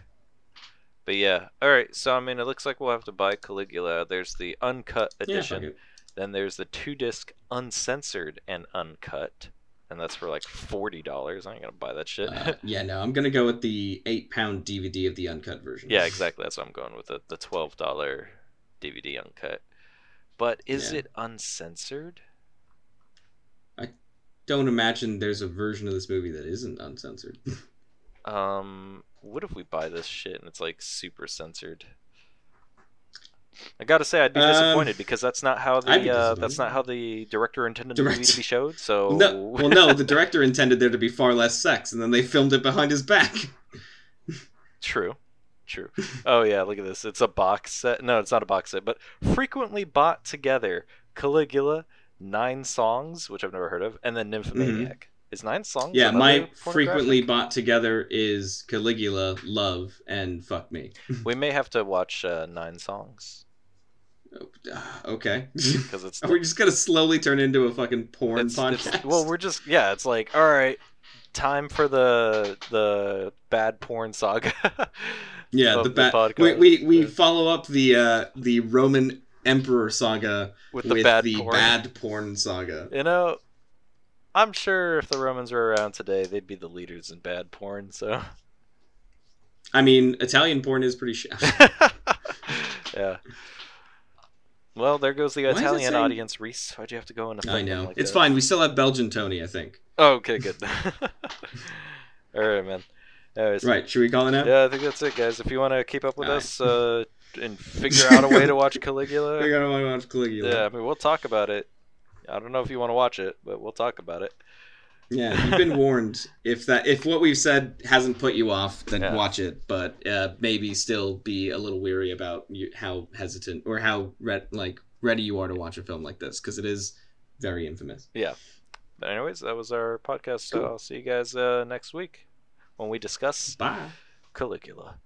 But yeah, all right. So I mean, it looks like we'll have to buy Caligula. There's the uncut edition. it. then there's the two disc uncensored and uncut, and that's for like forty dollars. I ain't gonna buy that shit. Uh, yeah, no, I'm gonna go with the eight pound DVD of the uncut version. yeah, exactly. That's what I'm going with the the twelve dollar DVD uncut. But is Yeah. it uncensored? I don't imagine there's a version of this movie that isn't uncensored. Um, what if we buy this shit and it's like super censored? I gotta say, I'd be Um, disappointed because that's not how the uh, that's not how the director intended the movie to be showed. So no, well, no, the director intended there to be far less sex, and then they filmed it behind his back. True. True. Oh yeah, look at this. It's a box set. No, it's not a box set, but frequently bought together. Caligula, nine songs, which I've never heard of, and then Nymphomaniac. Is nine songs? Yeah, my frequently bought together is Caligula, Love, and Fuck Me. We may have to watch uh, nine songs Uh, okay. because it's, we're we just gonna slowly turn into a fucking porn it's, podcast? it's- well, we're just yeah. It's like all right, time for the the bad porn saga. yeah, the bad. we we, we Yeah. follow up the uh, the Roman Emperor saga with the bad the porn. bad porn saga. You know, I'm sure if the Romans were around today, they'd be the leaders in bad porn. So. I mean, Italian porn is pretty shit. yeah. Well, there goes the Why Italian saying- audience, Reese. Why'd you have to go in a I know. like it's that? fine. We still have Belgian Tony, I think. Oh, okay, good. All right, man. Anyways, Right. Should we call it now? Yeah, I think that's it, guys. If you want to keep up with All us uh, and figure out a way to watch Caligula, gotta watch Caligula. yeah, I mean, we'll talk about it. I don't know if you want to watch it, but we'll talk about it. Yeah, you've been warned. If that if what we've said hasn't put you off, then Yeah. watch it. But uh, maybe still be a little weary about you, how hesitant or how re- like ready you are to watch a film like this because it is very infamous. Yeah. But anyways, that was our podcast. So I'll see you guys uh, next week when we discuss Bye. Caligula.